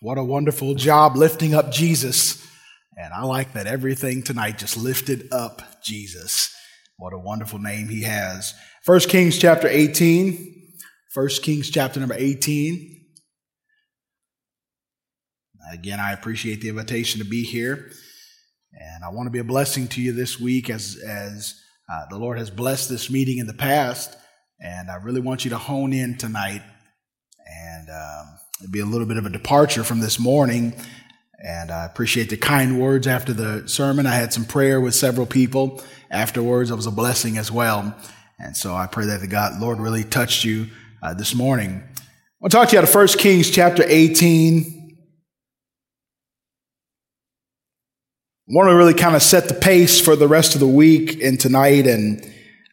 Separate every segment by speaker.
Speaker 1: What a wonderful job lifting up Jesus. And I like that everything tonight just lifted up Jesus. What a wonderful name he has. First Kings chapter 18. First Kings chapter number 18. Again, I appreciate the invitation to be here. And I want to be a blessing to you this week as, as uh, the Lord has blessed this meeting in the past. And I really want you to hone in tonight it'd be a little bit of a departure from this morning. And I appreciate the kind words after the sermon. I had some prayer with several people afterwards. It was a blessing as well. And so I pray that the God, Lord really touched you uh, this morning. I'll talk to you out of 1 Kings chapter 18. I want to really kind of set the pace for the rest of the week and tonight. And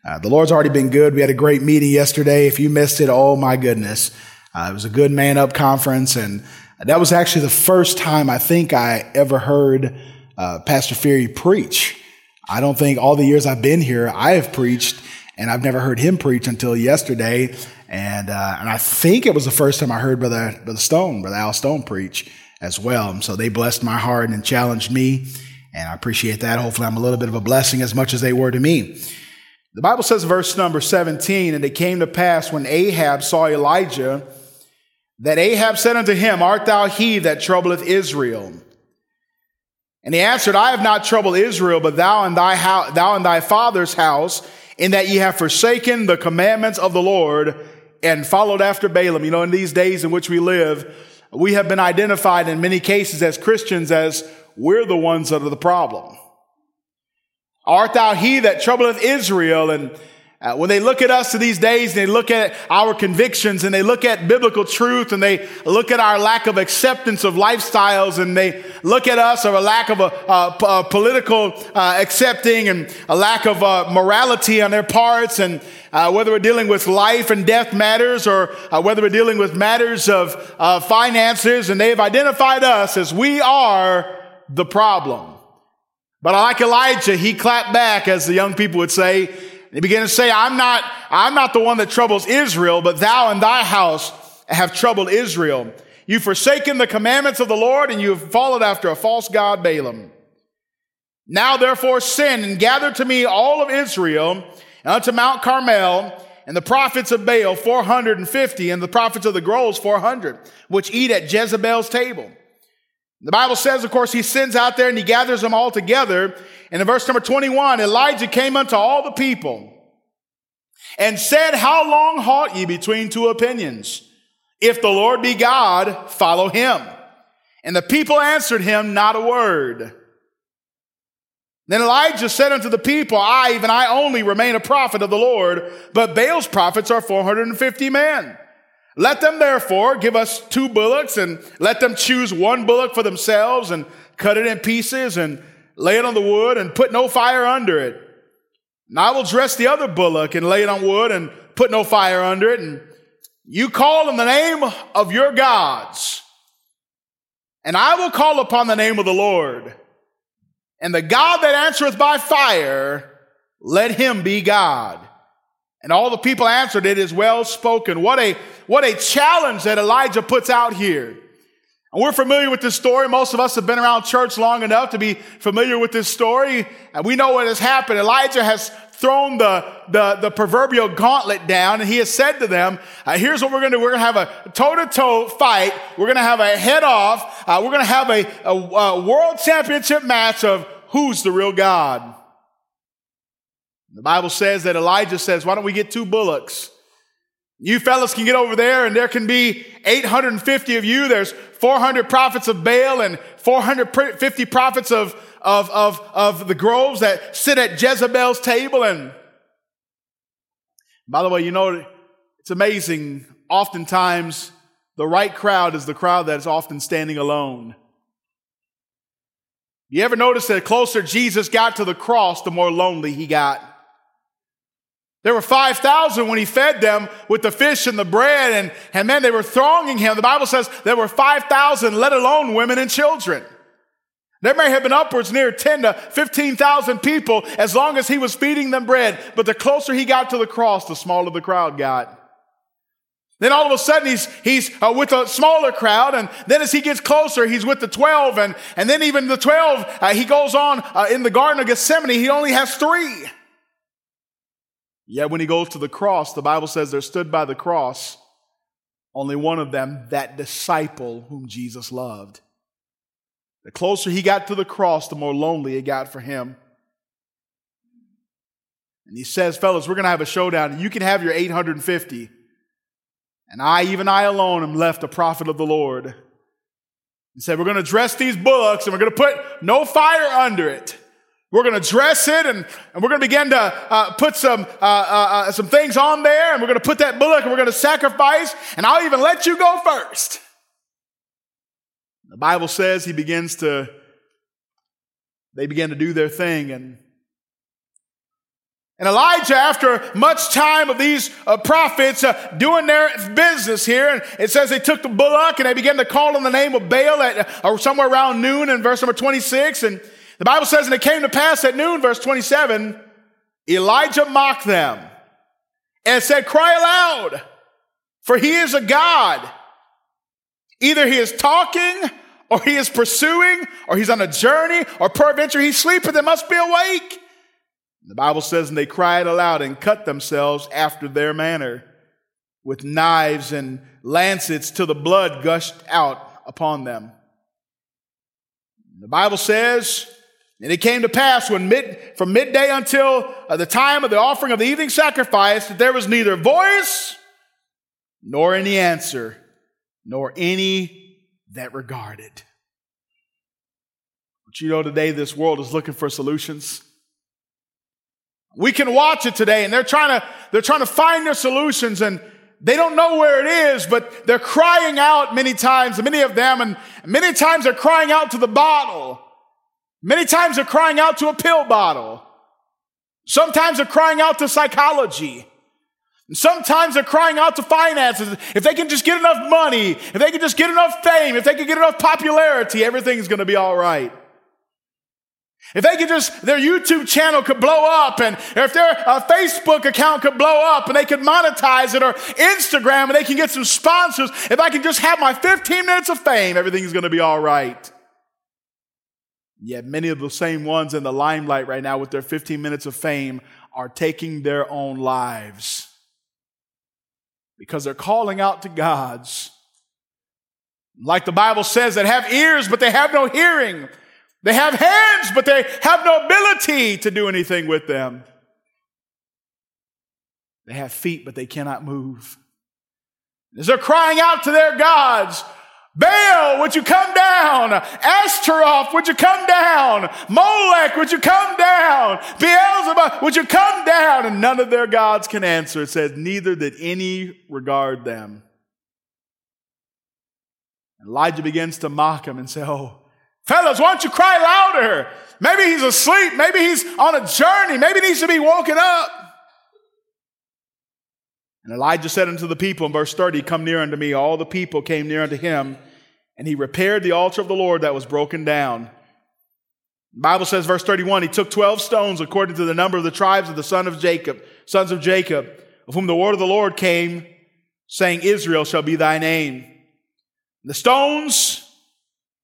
Speaker 1: uh, the Lord's already been good. We had a great meeting yesterday. If you missed it, oh my goodness. Uh, it was a good man up conference, and that was actually the first time I think I ever heard uh, Pastor Fury preach. I don't think all the years I've been here I have preached, and I've never heard him preach until yesterday. And uh, and I think it was the first time I heard Brother Brother Stone, Brother Al Stone preach as well. And so they blessed my heart and challenged me, and I appreciate that. Hopefully, I'm a little bit of a blessing as much as they were to me. The Bible says, verse number 17, and it came to pass when Ahab saw Elijah that Ahab said unto him, Art thou he that troubleth Israel? And he answered, I have not troubled Israel, but thou and thy, house, thou and thy father's house, in that ye have forsaken the commandments of the Lord and followed after Baalim. You know, in these days in which we live, we have been identified in many cases as Christians as we're the ones that are the problem. Art thou he that troubleth Israel? And uh, when they look at us to these days they look at our convictions and they look at biblical truth and they look at our lack of acceptance of lifestyles and they look at us or a lack of a, a, a political uh, accepting and a lack of uh, morality on their parts and uh, whether we're dealing with life and death matters or uh, whether we're dealing with matters of finances and they've identified us as we are the problem. But like Elijah, he clapped back, as the young people would say, he began to say, I'm not, I'm not the one that troubles Israel, but thou and thy house have troubled Israel. You've forsaken the commandments of the Lord and you've followed after a false God, Baalim. Now therefore sin and gather to me all of Israel and unto Mount Carmel and the prophets of Baal 450 and the prophets of the groves 400, which eat at Jezebel's table. The Bible says, of course, he sends out there and he gathers them all together. And in verse number 21, Elijah came unto all the people and said, How long halt ye between two opinions? If the Lord be God, follow him. And the people answered him not a word. Then Elijah said unto the people, I, even I only remain a prophet of the Lord, but Baal's prophets are 450 men. Let them therefore give us two bullocks and let them choose one bullock for themselves and cut it in pieces and lay it on the wood and put no fire under it. And I will dress the other bullock and lay it on wood and put no fire under it. And you call in the name of your gods. And I will call upon the name of the Lord. And the God that answereth by fire, let him be God. And all the people answered, It is well spoken. What a, what a challenge that Elijah puts out here. And we're familiar with this story. Most of us have been around church long enough to be familiar with this story. And we know what has happened. Elijah has thrown the, the, the proverbial gauntlet down and he has said to them, uh, here's what we're going to do. We're going to have a toe to toe fight. We're going to have a head off. Uh, we're going to have a, a, a world championship match of who's the real God. The Bible says that Elijah says, why don't we get two bullocks? You fellas can get over there and there can be 850 of you. There's 400 prophets of Baal and 450 prophets of, of, of, of the groves that sit at Jezebel's table. And by the way, you know, it's amazing. Oftentimes, the right crowd is the crowd that is often standing alone. You ever notice that closer Jesus got to the cross, the more lonely he got? There were 5,000 when he fed them with the fish and the bread, and, and man, they were thronging him. The Bible says there were 5,000, let alone women and children. There may have been upwards near 10 to 15,000 people as long as he was feeding them bread, but the closer he got to the cross, the smaller the crowd got. Then all of a sudden he's, he's uh, with a smaller crowd. And then as he gets closer, he's with the 12. And, and then even the 12, uh, he goes on uh, in the Garden of Gethsemane. He only has three. Yet when he goes to the cross, the Bible says there stood by the cross only one of them, that disciple whom Jesus loved. The closer he got to the cross, the more lonely it got for him. And he says, fellas, we're going to have a showdown. You can have your 850. And I, even I alone, am left a prophet of the Lord. He said, we're going to dress these bullocks and we're going to put no fire under it. We're going to dress it and, and we're going to begin to uh, put some, uh, uh, uh, some things on there and we're going to put that bullock and we're going to sacrifice and I'll even let you go first. The Bible says he begins to, they begin to do their thing and and Elijah, after much time of these uh, prophets uh, doing their business here, and it says they took the bullock and they began to call on the name of Baal at uh, somewhere around noon in verse number 26. And the Bible says, and it came to pass at noon, verse 27, Elijah mocked them and said, cry aloud, for he is a God. Either he is talking or he is pursuing or he's on a journey or peradventure he's sleeping and must be awake. The Bible says, and they cried aloud and cut themselves after their manner with knives and lancets till the blood gushed out upon them. The Bible says, and it came to pass when mid, from midday until uh, the time of the offering of the evening sacrifice that there was neither voice nor any answer, nor any that regarded. But you know, today this world is looking for solutions. We can watch it today and they're trying to, they're trying to find their solutions and they don't know where it is, but they're crying out many times, many of them, and many times they're crying out to the bottle. Many times they're crying out to a pill bottle. Sometimes they're crying out to psychology. Sometimes they're crying out to finances. If they can just get enough money, if they can just get enough fame, if they can get enough popularity, everything's going to be all right. If they could just, their YouTube channel could blow up and if their uh, Facebook account could blow up and they could monetize it or Instagram and they can get some sponsors, if I can just have my 15 minutes of fame, everything's to be all right. Yet many of the same ones in the limelight right now with their 15 minutes of fame are taking their own lives because they're calling out to God's. Like the Bible says, that have ears, but they have no hearing. They have hands, but they have no ability to do anything with them. They have feet, but they cannot move. As they're crying out to their gods, Baal, would you come down? Ashtaroth, would you come down? Molech, would you come down? Beelzebub, would you come down? And none of their gods can answer. It says, neither did any regard them. Elijah begins to mock him and say, Oh, Fellas, why don't you cry louder? Maybe he's asleep. Maybe he's on a journey. Maybe he needs to be woken up. And Elijah said unto the people in verse 30, Come near unto me. All the people came near unto him, and he repaired the altar of the Lord that was broken down. The Bible says, verse 31, he took 12 stones according to the number of the tribes of the son of Jacob, sons of Jacob, of whom the word of the Lord came, saying, Israel shall be thy name. The stones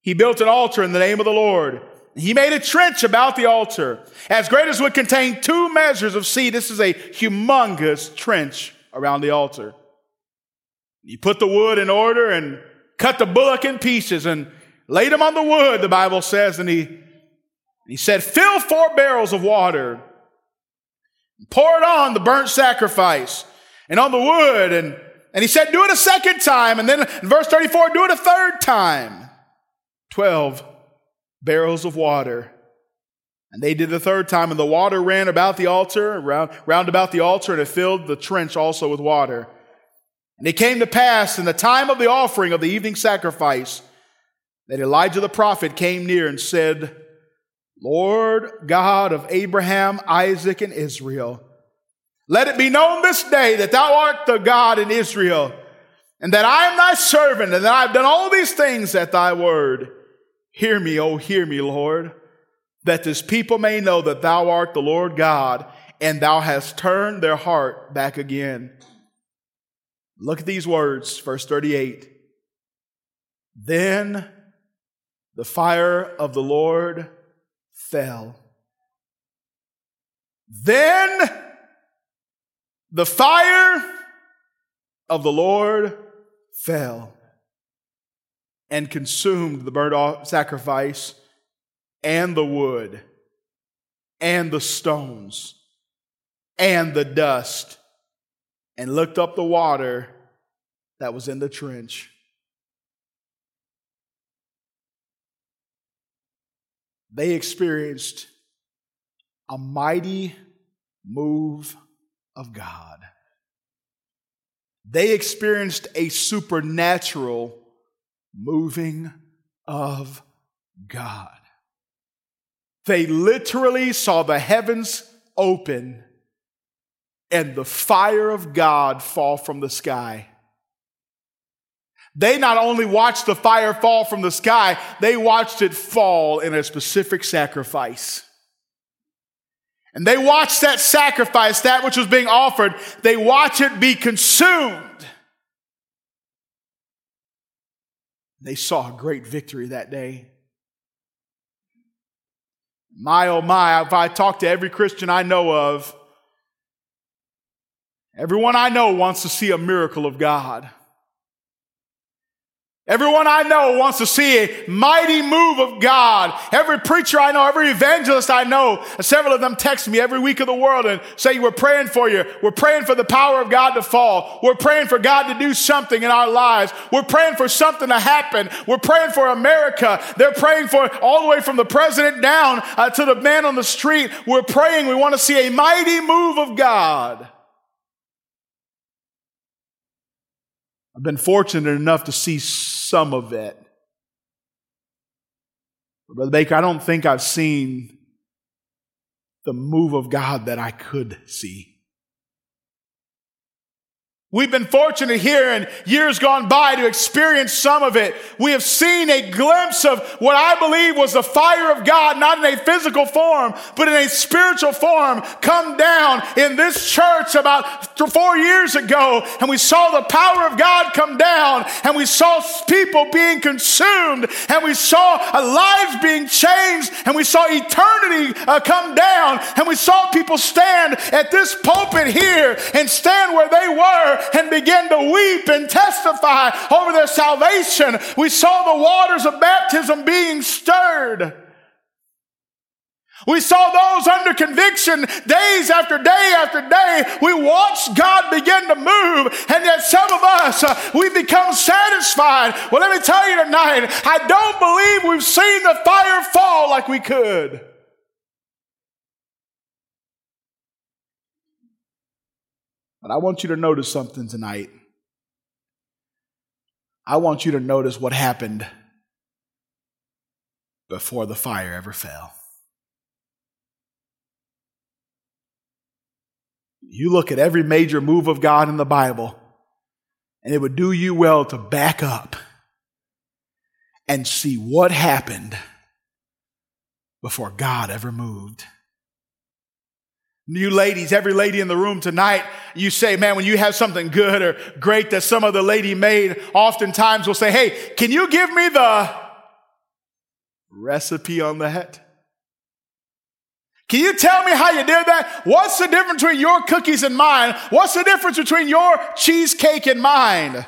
Speaker 1: he built an altar in the name of the Lord. He made a trench about the altar, as great as would contain two measures of seed. This is a humongous trench around the altar. He put the wood in order and cut the bullock in pieces and laid him on the wood, the Bible says, and he, he said, fill four barrels of water, and pour it on the burnt sacrifice and on the wood, and, and he said, do it a second time, and then in verse 34, do it a third time. 12 barrels of water. And they did the third time, and the water ran about the altar, round, round about the altar, and it filled the trench also with water. And it came to pass in the time of the offering of the evening sacrifice that Elijah the prophet came near and said, Lord God of Abraham, Isaac, and Israel, let it be known this day that thou art the God in Israel, and that I am thy servant, and that I have done all these things at thy word. Hear me, oh, hear me, Lord, that this people may know that thou art the Lord God, and thou hast turned their heart back again. Look at these words, verse 38. Then the fire of the Lord fell. Then the fire of the Lord fell and consumed the burnt sacrifice and the wood and the stones and the dust and looked up the water that was in the trench. They experienced a mighty move of God. They experienced a supernatural moving of God. They literally saw the heavens open and the fire of God fall from the sky. They not only watched the fire fall from the sky, they watched it fall in a specific sacrifice. And they watched that sacrifice, that which was being offered, they watched it be consumed. They saw a great victory that day. My oh my, if I talk to every Christian I know of, everyone I know wants to see a miracle of God. Everyone I know wants to see a mighty move of God. Every preacher I know, every evangelist I know, several of them text me every week of the world and say, we're praying for you. We're praying for the power of God to fall. We're praying for God to do something in our lives. We're praying for something to happen. We're praying for America. They're praying for all the way from the president down uh, to the man on the street. We're praying. We want to see a mighty move of God. I've been fortunate enough to see some of it. But Brother Baker, I don't think I've seen the move of God that I could see. We've been fortunate here in years gone by to experience some of it. We have seen a glimpse of what I believe was the fire of God, not in a physical form, but in a spiritual form, come down in this church about four years ago. And we saw the power of God come down and we saw people being consumed and we saw lives being changed and we saw eternity uh, come down and we saw people stand at this pulpit here and stand where they were and began to weep and testify over their salvation. We saw the waters of baptism being stirred. We saw those under conviction days after day after day. We watched God begin to move, and yet some of us, uh, we become satisfied. Well, let me tell you tonight, I don't believe we've seen the fire fall like we could. But I want you to notice something tonight. I want you to notice what happened before the fire ever fell. You look at every major move of God in the Bible, and it would do you well to back up and see what happened before God ever moved. You ladies, every lady in the room tonight, you say, man, when you have something good or great that some other lady made, oftentimes will say, hey, can you give me the recipe on that? Can you tell me how you did that? What's the difference between your cookies and mine? What's the difference between your cheesecake and mine?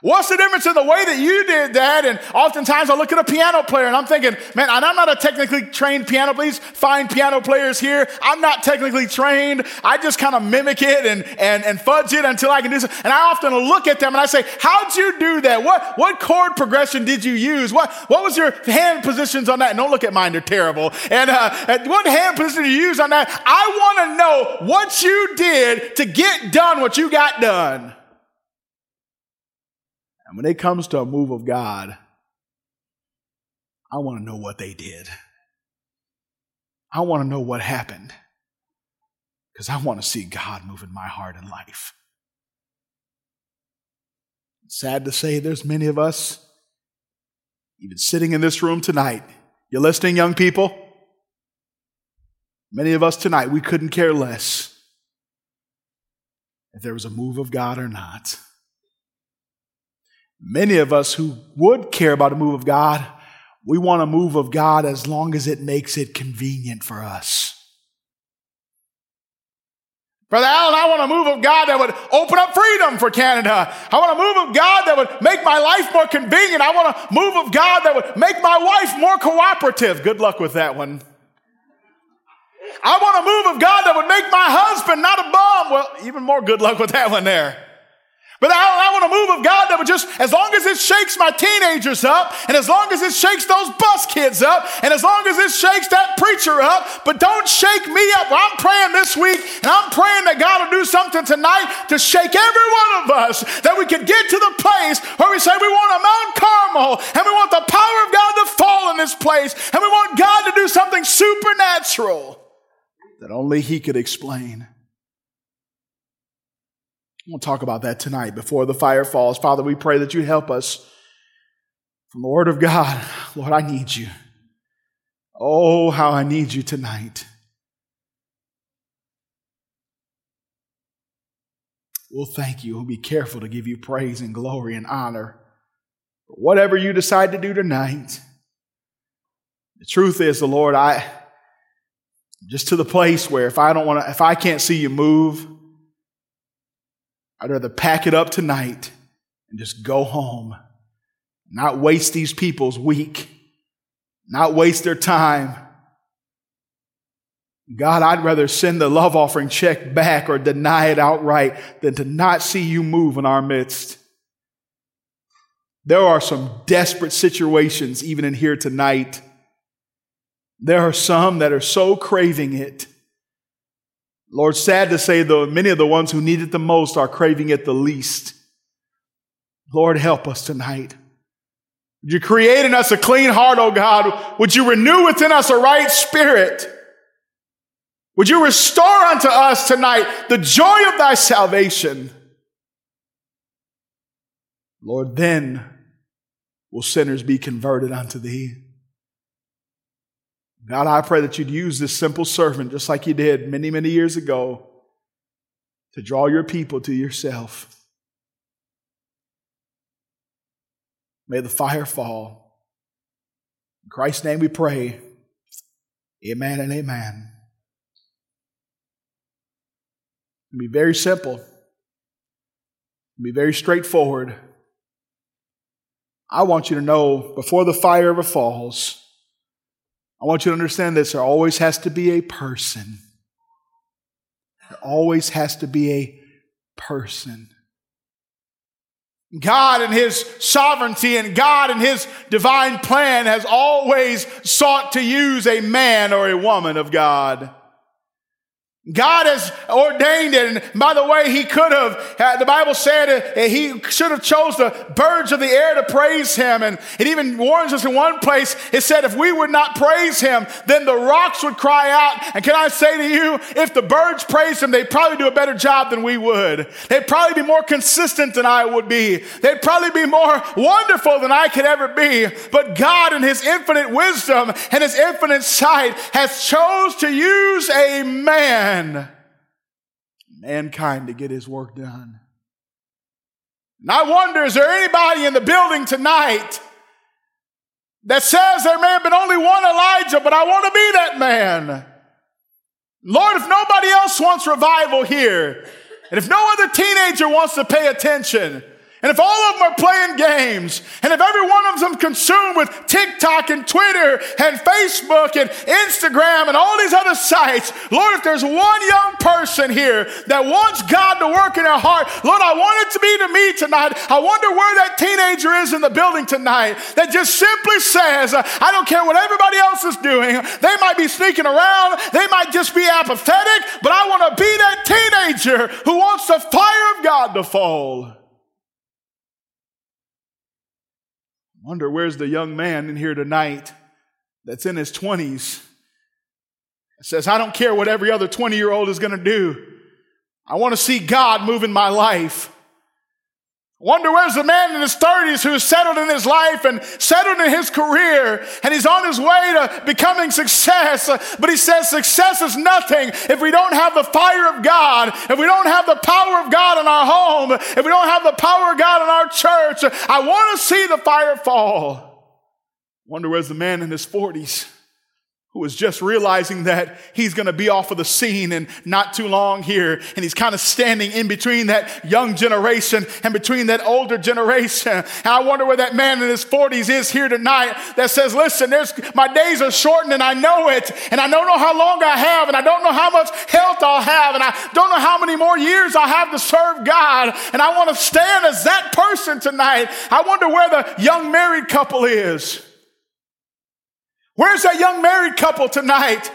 Speaker 1: What's the difference in the way that you did that? And oftentimes I look at a piano player and I'm thinking, man, I'm not a technically trained piano. Please find piano players here. I'm not technically trained. I just kind of mimic it and, and, and fudge it until I can do something. And I often look at them and I say, how'd you do that? What, what chord progression did you use? What, what was your hand positions on that? And don't look at mine. They're terrible. And, uh, what hand position did you use on that? I want to know what you did to get done what you got done. And when it comes to a move of God, I want to know what they did. I want to know what happened because I want to see God move in my heart and life. Sad to say, there's many of us, even sitting in this room tonight. You're listening, young people? Many of us tonight, we couldn't care less if there was a move of God or not. Many of us who would care about a move of God, we want a move of God as long as it makes it convenient for us. Brother Allen, I want a move of God that would open up freedom for Canada. I want a move of God that would make my life more convenient. I want a move of God that would make my wife more cooperative. Good luck with that one. I want a move of God that would make my husband not a bum. Well, even more good luck with that one there. But I, I, want a move of God that would just, as long as it shakes my teenagers up, and as long as it shakes those bus kids up, and as long as it shakes that preacher up, but don't shake me up. I'm praying this week, and I'm praying that God will do something tonight to shake every one of us, that we can get to the place where we say we want a Mount Carmel, and we want the power of God to fall in this place, and we want God to do something supernatural that only He could explain. We'll talk about that tonight before the fire falls. Father, we pray that you help us from the Word of God. Lord, I need you. Oh, how I need you tonight. We'll thank you. We'll be careful to give you praise and glory and honor. Whatever you decide to do tonight, the truth is, the Lord, I just to the place where if I don't want to, if I can't see you move, I'd rather pack it up tonight and just go home, not waste these people's week, not waste their time. God, I'd rather send the love offering check back or deny it outright than to not see you move in our midst. There are some desperate situations even in here tonight. There are some that are so craving it Lord, sad to say, though, many of the ones who need it the most are craving it the least. Lord, help us tonight. Would you create in us a clean heart, oh God? Would you renew within us a right spirit? Would you restore unto us tonight the joy of thy salvation? Lord, then will sinners be converted unto thee. God, I pray that you'd use this simple servant just like you did many, many years ago to draw your people to yourself. May the fire fall. In Christ's name we pray. Amen and amen. It'll be very simple. It'll be very straightforward. I want you to know before the fire ever falls, I want you to understand this there always has to be a person. There always has to be a person. God in His sovereignty and God in His divine plan has always sought to use a man or a woman of God. God has ordained it. And by the way, he could have, uh, the Bible said uh, he should have chose the birds of the air to praise him. And it even warns us in one place, it said if we would not praise him, then the rocks would cry out. And can I say to you, if the birds praise him, they'd probably do a better job than we would. They'd probably be more consistent than I would be. They'd probably be more wonderful than I could ever be. But God in his infinite wisdom and his infinite sight has chose to use a man man, mankind to get his work done. And I wonder, is there anybody in the building tonight that says there may have been only one Elijah, but I want to be that man? Lord, if nobody else wants revival here, and if no other teenager wants to pay attention, and if all of them are playing games, and if every one of them consumed with TikTok and Twitter and Facebook and Instagram and all these other sites, Lord, if there's one young person here that wants God to work in their heart, Lord, I want it to be to me tonight. I wonder where that teenager is in the building tonight that just simply says, I don't care what everybody else is doing. They might be sneaking around, they might just be apathetic, but I want to be that teenager who wants the fire of God to fall. Wonder where's the young man in here tonight that's in his 20s says, I don't care what every other 20 year old is going to do. I want to see God move in my life. Wonder where's the man in his 30s who's settled in his life and settled in his career and he's on his way to becoming success. But he says success is nothing if we don't have the fire of God, if we don't have the power of God in our home, if we don't have the power of God in our church. I want to see the fire fall. Wonder where's the man in his 40s who is just realizing that he's going to be off of the scene and not too long here. And he's kind of standing in between that young generation and between that older generation. And I wonder where that man in his 40s is here tonight that says, listen, there's, my days are shortened and I know it. And I don't know how long I have and I don't know how much health I'll have and I don't know how many more years I'll have to serve God. And I want to stand as that person tonight. I wonder where the young married couple is. Where's that young married couple tonight?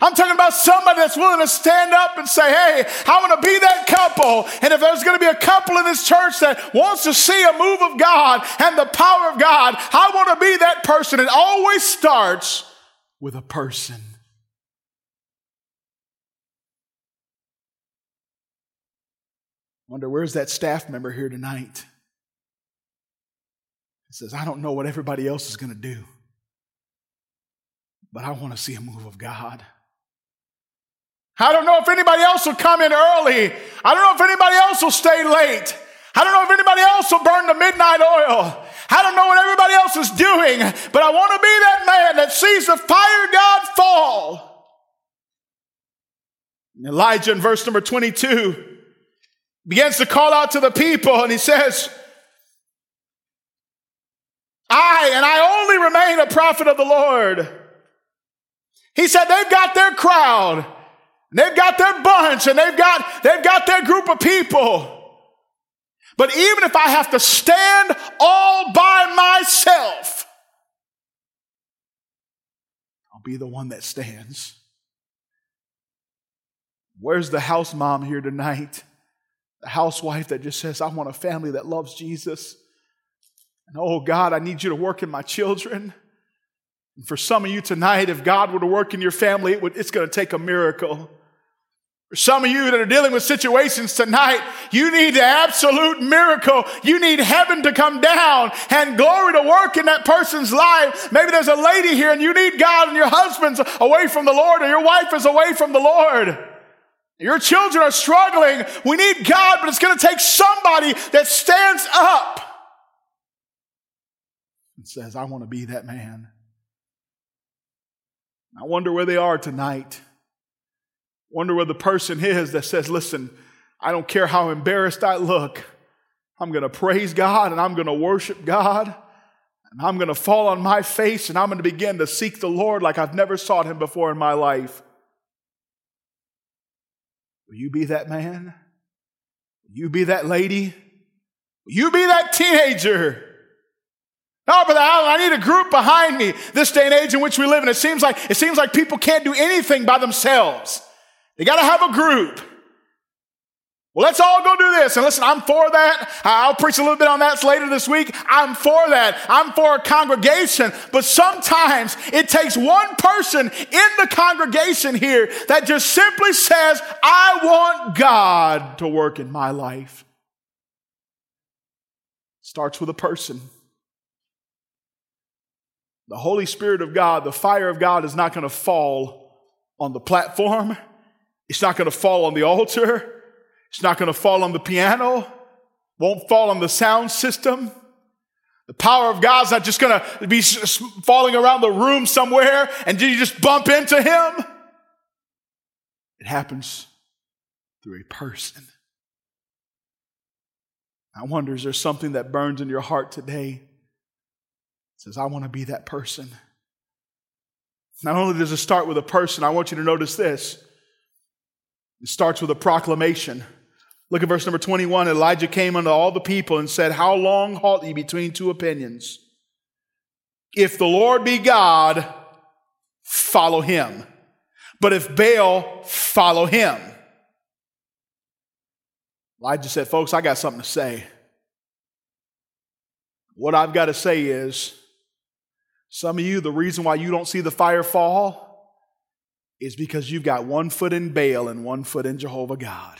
Speaker 1: I'm talking about somebody that's willing to stand up and say, Hey, I want to be that couple. And if there's going to be a couple in this church that wants to see a move of God and the power of God, I want to be that person. It always starts with a person. Wonder where's that staff member here tonight? He says, I don't know what everybody else is going to do but I want to see a move of God. I don't know if anybody else will come in early. I don't know if anybody else will stay late. I don't know if anybody else will burn the midnight oil. I don't know what everybody else is doing, but I want to be that man that sees the fire God fall. And Elijah in verse number 22 begins to call out to the people and he says, I and I only remain a prophet of the Lord. He said they've got their crowd, they've got their bunch, and they've got, they've got their group of people. But even if I have to stand all by myself, I'll be the one that stands. Where's the house mom here tonight? The housewife that just says, I want a family that loves Jesus. And oh God, I need you to work in my children. For some of you tonight, if God were to work in your family, it would, it's going to take a miracle. For some of you that are dealing with situations tonight, you need the absolute miracle. You need heaven to come down and glory to work in that person's life. Maybe there's a lady here and you need God and your husband's away from the Lord or your wife is away from the Lord. Your children are struggling. We need God, but it's going to take somebody that stands up and says, I want to be that man. I wonder where they are tonight. Wonder where the person is that says, Listen, I don't care how embarrassed I look. I'm going to praise God and I'm going to worship God. And I'm going to fall on my face and I'm going to begin to seek the Lord like I've never sought him before in my life. Will you be that man? Will you be that lady? Will you be that teenager? No, Brother Allen, I need a group behind me. This day and age in which we live in, it seems like, it seems like people can't do anything by themselves. They gotta have a group. Well, let's all go do this. And listen, I'm for that. I'll preach a little bit on that later this week. I'm for that. I'm for a congregation. But sometimes it takes one person in the congregation here that just simply says, I want God to work in my life. Starts with a person. The Holy Spirit of God, the fire of God is not going to fall on the platform. It's not going to fall on the altar. It's not going to fall on the piano. Won't fall on the sound system. The power of God's not just going to be falling around the room somewhere and you just bump into Him. It happens through a person. I wonder, is there something that burns in your heart today says, I want to be that person. Not only does it start with a person, I want you to notice this. It starts with a proclamation. Look at verse number 21. Elijah came unto all the people and said, How long halt ye between two opinions? If the Lord be God, follow him. But if Baal, follow him. Elijah said, Folks, I got something to say. What I've got to say is, some of you, the reason why you don't see the fire fall is because you've got one foot in Baal and one foot in Jehovah God.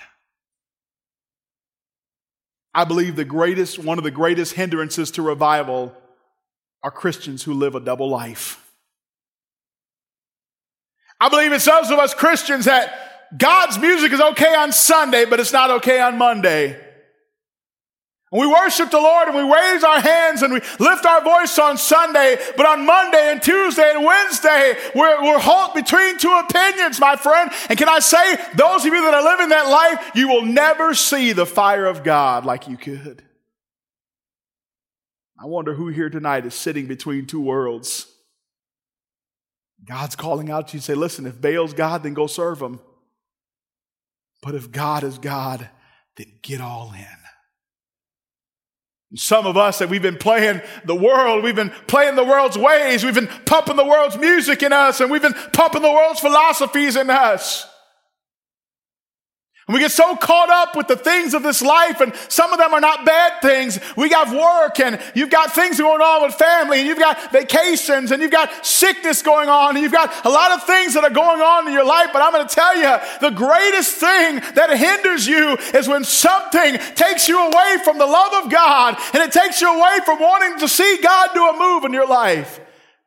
Speaker 1: I believe the greatest, one of the greatest hindrances to revival are Christians who live a double life. I believe it's those of us Christians that God's music is okay on Sunday, but it's not okay on Monday. And we worship the Lord and we raise our hands and we lift our voice on Sunday, but on Monday and Tuesday and Wednesday, we're, we're halt between two opinions, my friend. And can I say, those of you that are living that life, you will never see the fire of God like you could. I wonder who here tonight is sitting between two worlds. God's calling out to you say, listen, if Baal's God, then go serve him. But if God is God, then get all in. Some of us that we've been playing the world, we've been playing the world's ways, we've been pumping the world's music in us, and we've been pumping the world's philosophies in us. And we get so caught up with the things of this life, and some of them are not bad things. We got work, and you've got things going on with family, and you've got vacations, and you've got sickness going on, and you've got a lot of things that are going on in your life. But I'm going to tell you, the greatest thing that hinders you is when something takes you away from the love of God, and it takes you away from wanting to see God do a move in your life.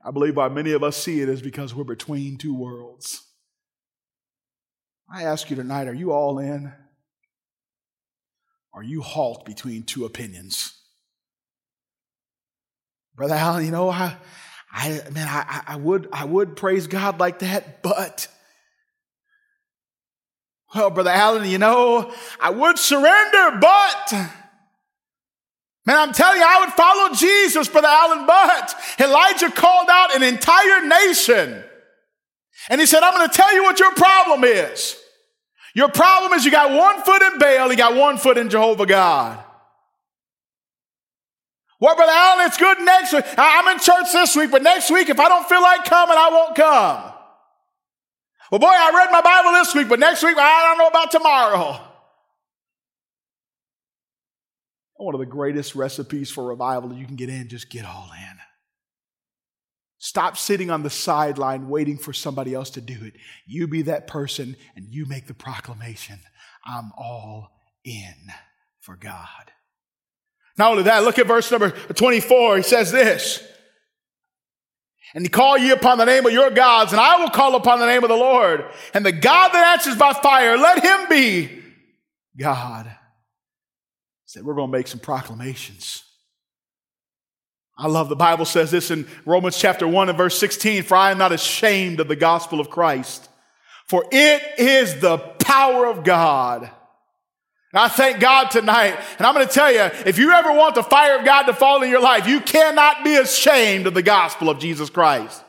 Speaker 1: I believe why many of us see it is because we're between two worlds. I ask you tonight are you all in? Are you halt between two opinions? Brother Allen, you know, I, I man, I, I would I would praise God like that, but well, Brother Allen, you know, I would surrender, but man, I'm telling you, I would follow Jesus, Brother Allen, but Elijah called out an entire nation. And he said, I'm going to tell you what your problem is. Your problem is you got one foot in Baal, you got one foot in Jehovah God. Well, Brother Allen, it's good next week. I'm in church this week, but next week, if I don't feel like coming, I won't come. Well, boy, I read my Bible this week, but next week, I don't know about tomorrow. One of the greatest recipes for revival that you can get in, just get all in. Stop sitting on the sideline waiting for somebody else to do it. You be that person and you make the proclamation I'm all in for God. Not only that, look at verse number 24. He says this. And he call ye upon the name of your gods, and I will call upon the name of the Lord. And the God that answers by fire, let him be God. He said, We're going to make some proclamations. I love the Bible says this in Romans chapter 1 and verse 16 For I am not ashamed of the gospel of Christ, for it is the power of God. And I thank God tonight. And I'm going to tell you, if you ever want the fire of God to fall in your life, you cannot be ashamed of the gospel of Jesus Christ.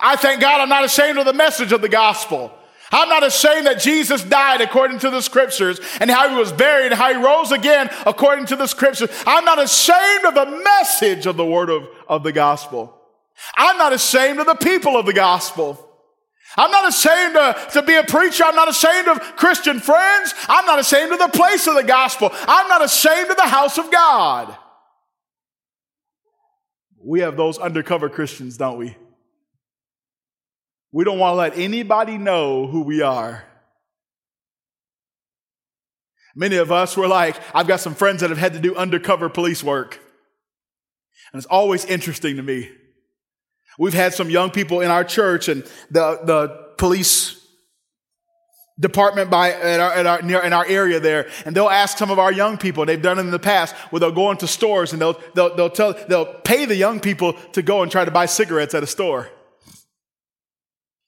Speaker 1: I thank God I'm not ashamed of the message of the gospel. I'm not ashamed that Jesus died according to the scriptures and how he was buried and how he rose again according to the scriptures. I'm not ashamed of the message of the word of, of the gospel. I'm not ashamed of the people of the gospel. I'm not ashamed to, to be a preacher. I'm not ashamed of Christian friends. I'm not ashamed of the place of the gospel. I'm not ashamed of the house of God. We have those undercover Christians, don't we? We don't want to let anybody know who we are. Many of us were like, I've got some friends that have had to do undercover police work. And it's always interesting to me. We've had some young people in our church and the, the police department by at our, at our, near, in our area there, and they'll ask some of our young people. They've done it in the past, where they'll go into stores and they'll they'll they'll tell they'll pay the young people to go and try to buy cigarettes at a store.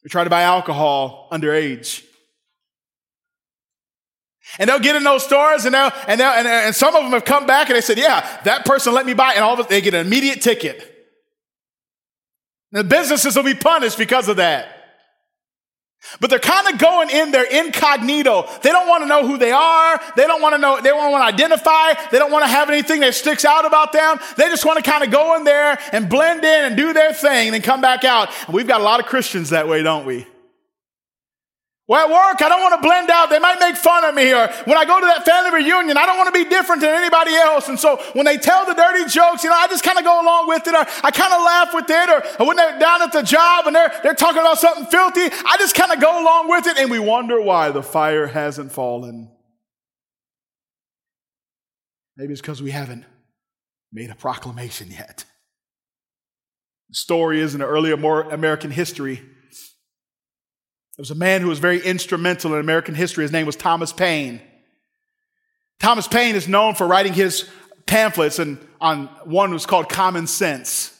Speaker 1: They try to buy alcohol underage. And they'll get in those stores and they'll, and, they'll, and, and some of them have come back and they said, yeah, that person let me buy, and all of it, they get an immediate ticket. The businesses will be punished because of that. But they're kind of going in there incognito. They don't want to know who they are. They don't want to know, they don't want to identify. They don't want to have anything that sticks out about them. They just want to kind of go in there and blend in and do their thing and then come back out. And we've got a lot of Christians that way, don't we? Well, at work, I don't want to blend out. They might make fun of me. Or when I go to that family reunion, I don't want to be different than anybody else. And so when they tell the dirty jokes, you know, I just kind of go along with it. Or I kind of laugh with it. Or when they're down at the job and they're, they're talking about something filthy, I just kind of go along with it. And we wonder why the fire hasn't fallen. Maybe it's because we haven't made a proclamation yet. The story is in the early American history. There was a man who was very instrumental in American history. His name was Thomas Paine. Thomas Paine is known for writing his pamphlets and on one was called Common Sense.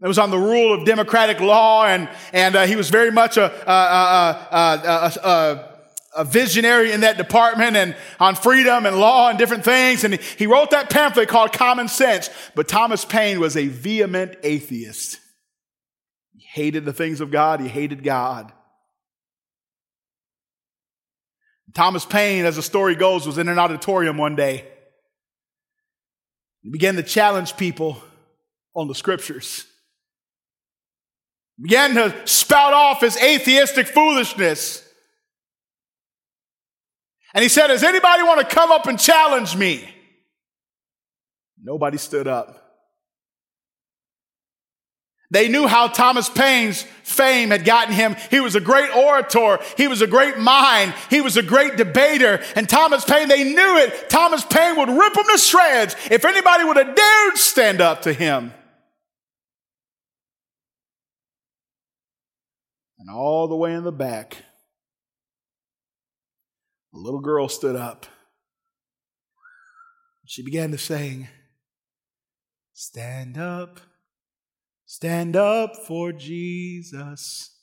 Speaker 1: It was on the rule of democratic law, and, and uh, he was very much a, a, a, a, visionary in that department and on freedom and law and different things. And he wrote that pamphlet called Common Sense. But Thomas Paine was a vehement atheist. He hated the things of God, he hated God. Thomas Paine, as the story goes, was in an auditorium one day. He began to challenge people on the scriptures began to spout off his atheistic foolishness. And he said, Does anybody want to come up and challenge me? Nobody stood up. They knew how Thomas Paine's fame had gotten him. He was a great orator. He was a great mind. He was a great debater. And Thomas Paine, they knew it. Thomas Paine would rip them to shreds if anybody would have dared stand up to him. And all the way in the back, a little girl stood up. She began to sing, Stand up, stand up for Jesus,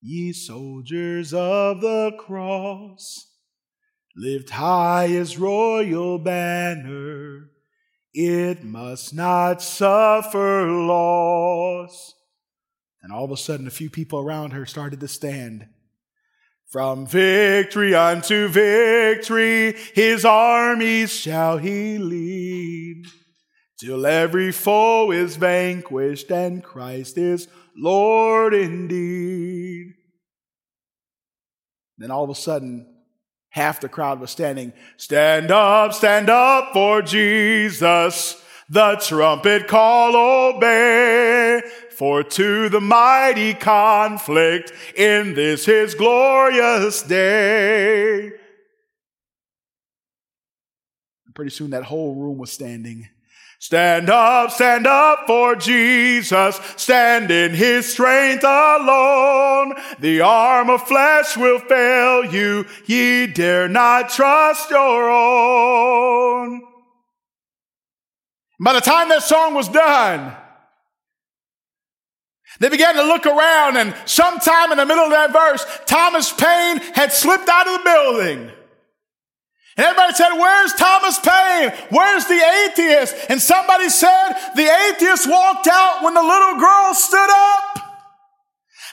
Speaker 1: ye soldiers of the cross. Lift high his royal banner, it must not suffer loss. And all of a sudden, a few people around her started to stand. From victory unto victory, his armies shall he lead, till every foe is vanquished and Christ is Lord indeed. Then all of a sudden, half the crowd was standing. Stand up, stand up for Jesus. The trumpet call obey. For to the mighty conflict in this his glorious day. Pretty soon that whole room was standing. Stand up, stand up for Jesus. Stand in his strength alone. The arm of flesh will fail you. Ye dare not trust your own. By the time that song was done, they began to look around, and sometime in the middle of that verse, Thomas Paine had slipped out of the building. And everybody said, Where's Thomas Paine? Where's the atheist? And somebody said, The atheist walked out when the little girl stood up.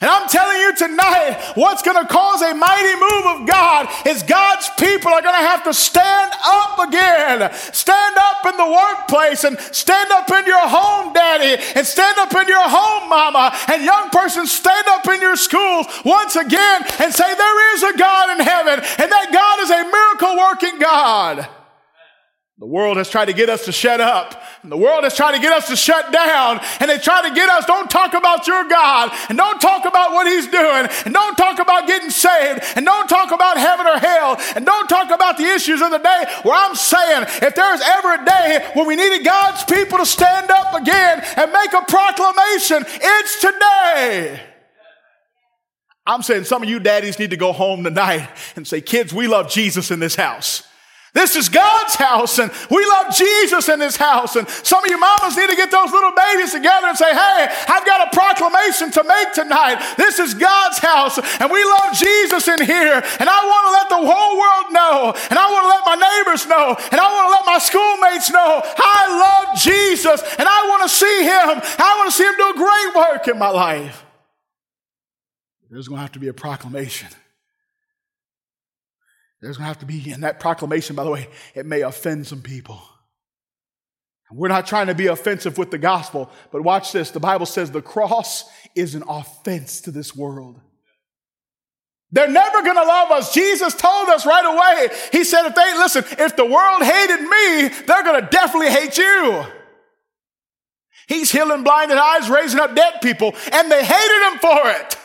Speaker 1: And I'm telling you tonight, what's going to cause a mighty move of God is God's people are going to have to stand up again. Stand up in the workplace and stand up in your home, daddy, and stand up in your home, mama. And young person, stand up in your schools once again and say, There is a God in heaven, and that God is a miracle working God. The world has tried to get us to shut up. And the world has tried to get us to shut down. And they try to get us, don't talk about your God. And don't talk about what he's doing. And don't talk about getting saved. And don't talk about heaven or hell. And don't talk about the issues of the day where I'm saying if there's ever a day when we needed God's people to stand up again and make a proclamation, it's today. I'm saying some of you daddies need to go home tonight and say, kids, we love Jesus in this house. This is God's house, and we love Jesus in this house. And some of you mamas need to get those little babies together and say, Hey, I've got a proclamation to make tonight. This is God's house, and we love Jesus in here. And I want to let the whole world know, and I want to let my neighbors know, and I want to let my schoolmates know I love Jesus, and I want to see Him. I want to see Him do great work in my life. There's going to have to be a proclamation. There's going to have to be, and that proclamation, by the way, it may offend some people. We're not trying to be offensive with the gospel, but watch this. The Bible says the cross is an offense to this world. They're never going to love us. Jesus told us right away. He said, if they, listen, if the world hated me, they're going to definitely hate you. He's healing blinded eyes, raising up dead people, and they hated him for it.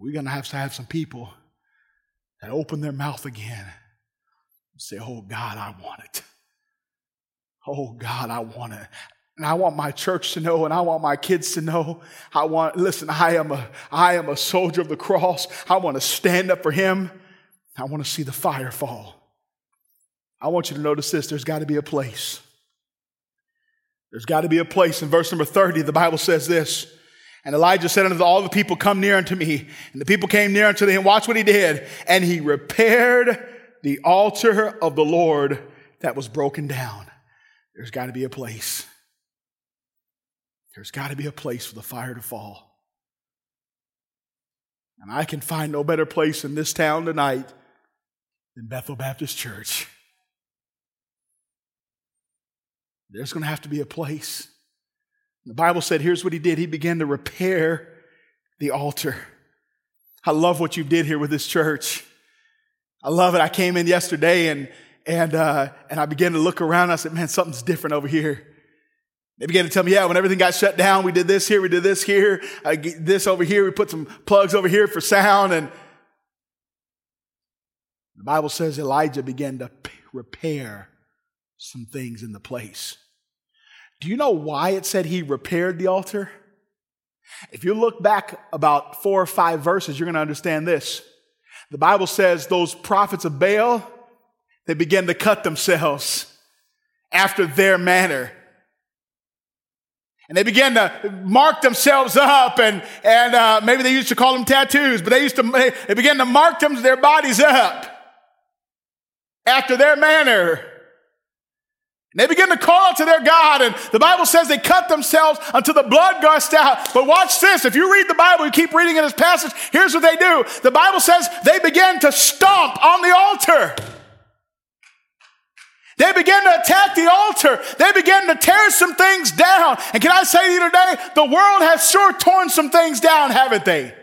Speaker 1: We're going to have to have some people that open their mouth again and say, Oh God, I want it. Oh God, I want it. And I want my church to know, and I want my kids to know. I want, listen, I am a, I am a soldier of the cross. I want to stand up for him. I want to see the fire fall. I want you to notice this there's got to be a place. There's got to be a place. In verse number 30, the Bible says this. And Elijah said unto all the people, Come near unto me. And the people came near unto him. Watch what he did. And he repaired the altar of the Lord that was broken down. There's got to be a place. There's got to be a place for the fire to fall. And I can find no better place in this town tonight than Bethel Baptist Church. There's going to have to be a place. The Bible said, here's what he did. He began to repair the altar. I love what you did here with this church. I love it. I came in yesterday and, and, uh, and I began to look around. I said, man, something's different over here. They began to tell me, yeah, when everything got shut down, we did this here, we did this here, uh, this over here, we put some plugs over here for sound. And the Bible says Elijah began to repair some things in the place. Do you know why it said he repaired the altar? If you look back about four or five verses, you're going to understand this. The Bible says those prophets of Baal, they began to cut themselves after their manner. And they began to mark themselves up and, and uh, maybe they used to call them tattoos, but they used to, they began to mark them, their bodies up after their manner. And they begin to call to their God, and the Bible says they cut themselves until the blood gushed out. But watch this. If you read the Bible, you keep reading in this passage, here's what they do. The Bible says they began to stomp on the altar. They began to attack the altar. They began to tear some things down. And can I say to you today, the world has sure torn some things down, haven't they?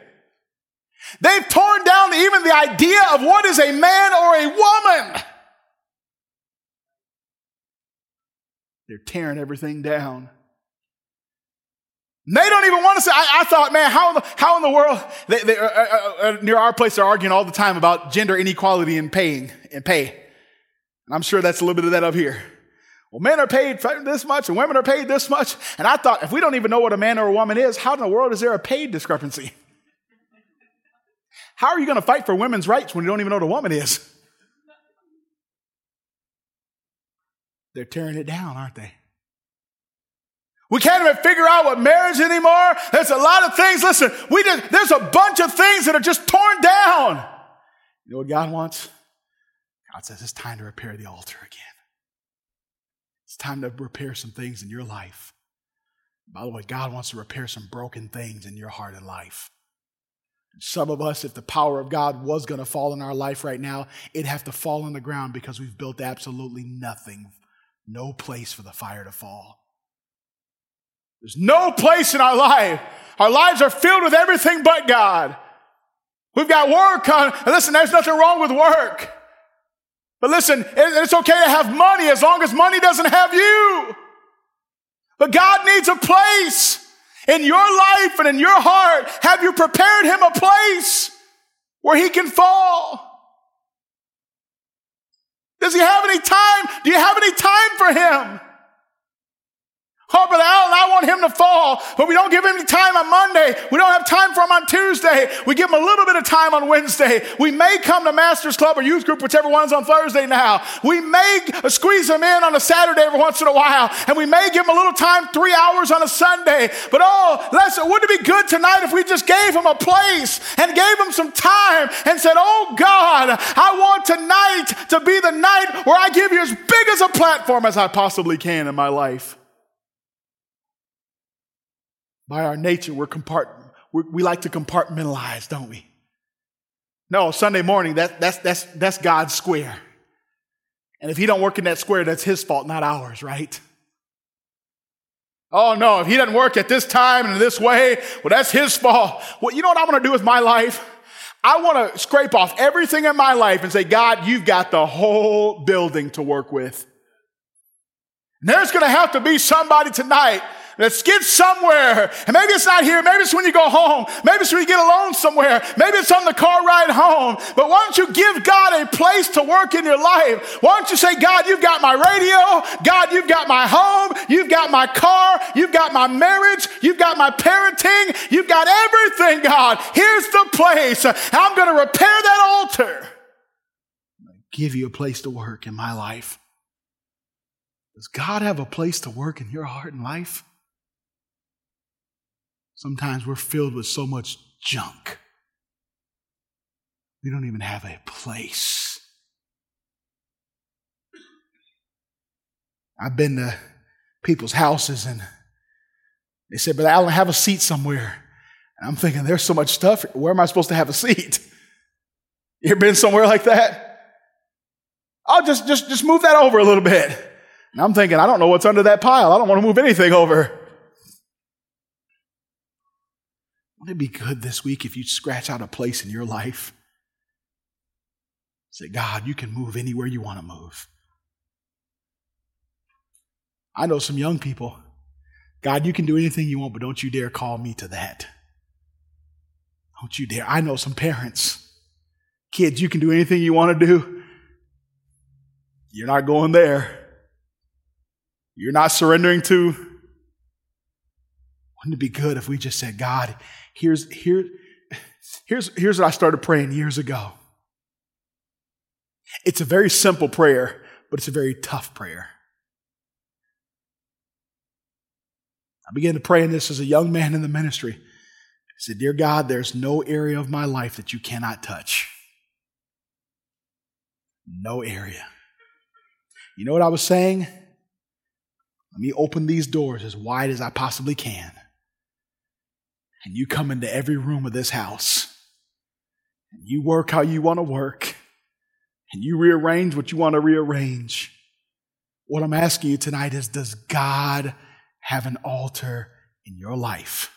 Speaker 1: They've torn down even the idea of what is a man or a woman. They're tearing everything down. They don't even want to say, I, I thought, man, how in the, how in the world, they, they, uh, uh, uh, near our place, they're arguing all the time about gender inequality in paying, in pay. And I'm sure that's a little bit of that up here. Well, men are paid this much and women are paid this much. And I thought, if we don't even know what a man or a woman is, how in the world is there a paid discrepancy? How are you going to fight for women's rights when you don't even know what a woman is? They're tearing it down, aren't they? We can't even figure out what marriage anymore. There's a lot of things. Listen, we just, there's a bunch of things that are just torn down. You know what God wants? God says it's time to repair the altar again. It's time to repair some things in your life. By the way, God wants to repair some broken things in your heart and life. Some of us, if the power of God was going to fall in our life right now, it'd have to fall on the ground because we've built absolutely nothing no place for the fire to fall. There's no place in our life. Our lives are filled with everything but God. We've got work on, and listen, there's nothing wrong with work. But listen, it's okay to have money as long as money doesn't have you. But God needs a place in your life and in your heart. Have you prepared Him a place where He can fall? Does he have any time? Do you have any time for him? Oh, Brother Allen, I want him to fall, but we don't give him any time on Monday. We don't have time for him on Tuesday. We give him a little bit of time on Wednesday. We may come to Master's Club or Youth Group, whichever one's on Thursday now. We may squeeze him in on a Saturday every once in a while, and we may give him a little time, three hours on a Sunday. But oh, listen, wouldn't it be good tonight if we just gave him a place and gave him some time and said, Oh God, I want tonight to be the night where I give you as big as a platform as I possibly can in my life. By our nature, we're compart- we we like to compartmentalize, don't we? No, Sunday morning, that, that's, that's, that's God's square. And if he don't work in that square, that's his fault, not ours, right? Oh no, if he doesn't work at this time and this way, well, that's his fault. Well, you know what I want to do with my life? I want to scrape off everything in my life and say, God, you've got the whole building to work with. And there's going to have to be somebody tonight Let's get somewhere. And maybe it's not here. Maybe it's when you go home. Maybe it's when you get alone somewhere. Maybe it's on the car ride home. But why don't you give God a place to work in your life? Why don't you say, God, you've got my radio. God, you've got my home. You've got my car. You've got my marriage. You've got my parenting. You've got everything, God. Here's the place. I'm going to repair that altar. Give you a place to work in my life. Does God have a place to work in your heart and life? Sometimes we're filled with so much junk. We don't even have a place. I've been to people's houses and they said, But Allen, have a seat somewhere. And I'm thinking, there's so much stuff. Where am I supposed to have a seat? You ever been somewhere like that? I'll just, just, just move that over a little bit. And I'm thinking, I don't know what's under that pile. I don't want to move anything over. Wouldn't it be good this week if you scratch out a place in your life? Say, God, you can move anywhere you want to move. I know some young people. God, you can do anything you want, but don't you dare call me to that. Don't you dare. I know some parents. Kids, you can do anything you want to do. You're not going there. You're not surrendering to. Wouldn't it be good if we just said, God, here's, here, here's, here's what I started praying years ago. It's a very simple prayer, but it's a very tough prayer. I began to pray in this as a young man in the ministry. I said, Dear God, there's no area of my life that you cannot touch. No area. You know what I was saying? Let me open these doors as wide as I possibly can. And you come into every room of this house. And you work how you want to work. And you rearrange what you want to rearrange. What I'm asking you tonight is Does God have an altar in your life?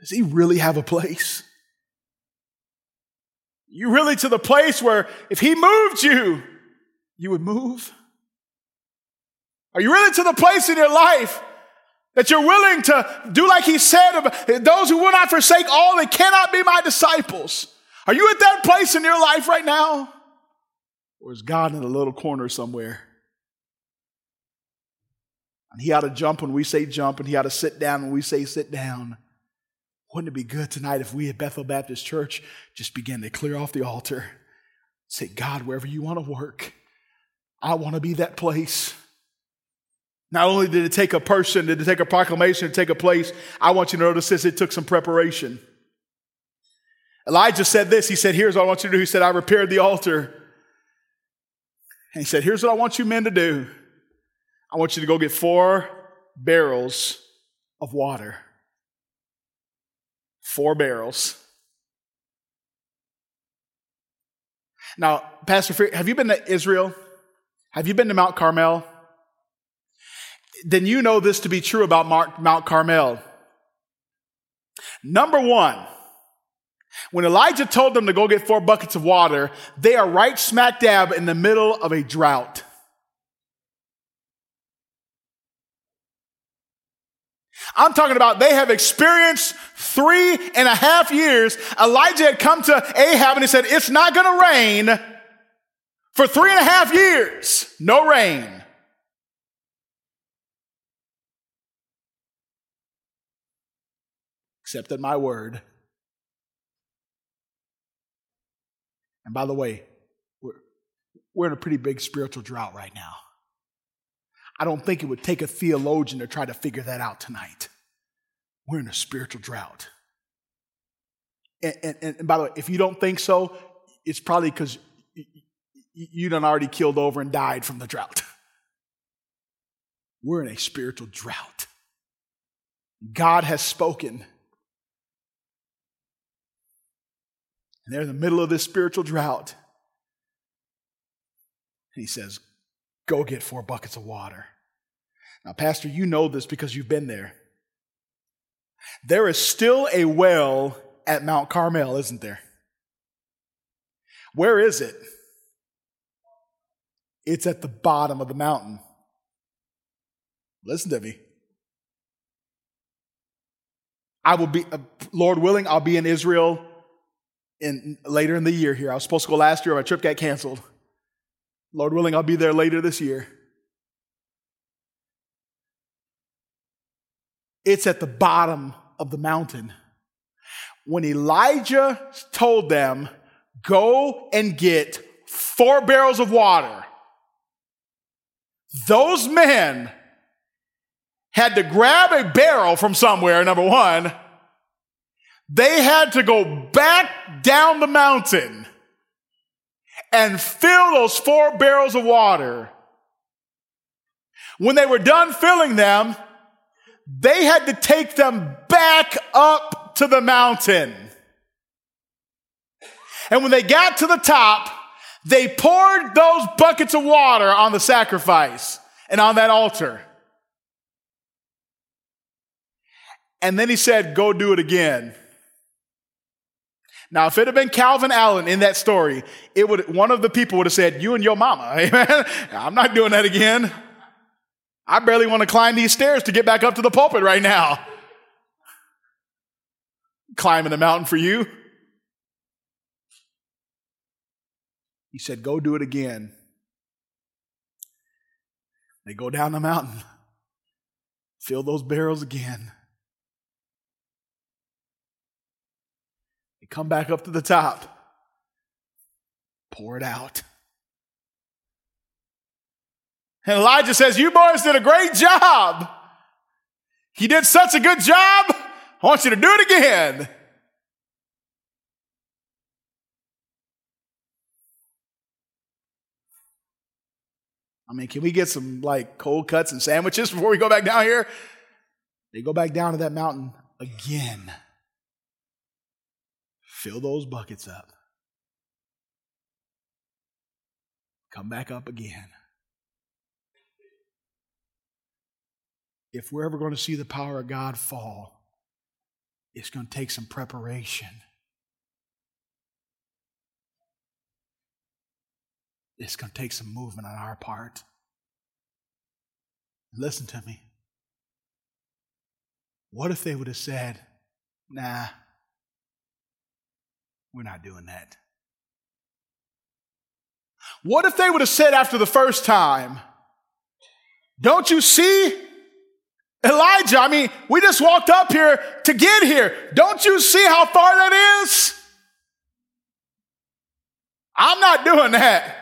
Speaker 1: Does He really have a place? You really to the place where if He moved you, you would move? Are you really to the place in your life that you're willing to do like he said, of those who will not forsake all, they cannot be my disciples? Are you at that place in your life right now? Or is God in a little corner somewhere? And he ought to jump when we say jump, and he ought to sit down when we say sit down. Wouldn't it be good tonight if we at Bethel Baptist Church just began to clear off the altar? Say, God, wherever you want to work, I want to be that place. Not only did it take a person, did it take a proclamation to take a place, I want you to notice this, it took some preparation. Elijah said this. He said, Here's what I want you to do. He said, I repaired the altar. And he said, Here's what I want you men to do. I want you to go get four barrels of water. Four barrels. Now, Pastor, have you been to Israel? Have you been to Mount Carmel? Then you know this to be true about Mount Carmel. Number one, when Elijah told them to go get four buckets of water, they are right smack dab in the middle of a drought. I'm talking about they have experienced three and a half years. Elijah had come to Ahab and he said, It's not going to rain for three and a half years. No rain. Except at my word. And by the way, we're, we're in a pretty big spiritual drought right now. I don't think it would take a theologian to try to figure that out tonight. We're in a spiritual drought. And, and, and by the way, if you don't think so, it's probably because you done already killed over and died from the drought. We're in a spiritual drought. God has spoken. And they're in the middle of this spiritual drought. And he says, Go get four buckets of water. Now, Pastor, you know this because you've been there. There is still a well at Mount Carmel, isn't there? Where is it? It's at the bottom of the mountain. Listen to me. I will be, uh, Lord willing, I'll be in Israel in later in the year here. I was supposed to go last year, my trip got canceled. Lord willing, I'll be there later this year. It's at the bottom of the mountain. When Elijah told them, go and get four barrels of water, those men had to grab a barrel from somewhere, number one. They had to go back down the mountain and fill those four barrels of water. When they were done filling them, they had to take them back up to the mountain. And when they got to the top, they poured those buckets of water on the sacrifice and on that altar. And then he said, Go do it again. Now, if it had been Calvin Allen in that story, it would, one of the people would have said, you and your mama. Amen. I'm not doing that again. I barely want to climb these stairs to get back up to the pulpit right now. Climbing the mountain for you. He said, go do it again. They go down the mountain, fill those barrels again. Come back up to the top, pour it out. And Elijah says, You boys did a great job. You did such a good job. I want you to do it again. I mean, can we get some like cold cuts and sandwiches before we go back down here? They go back down to that mountain again fill those buckets up, come back up again. If we're ever going to see the power of God fall, it's going to take some preparation. It's going to take some movement on our part. Listen to me. What if they would have said, nah, we're not doing that. What if they would have said after the first time, Don't you see? Elijah, I mean, we just walked up here to get here. Don't you see how far that is? I'm not doing that.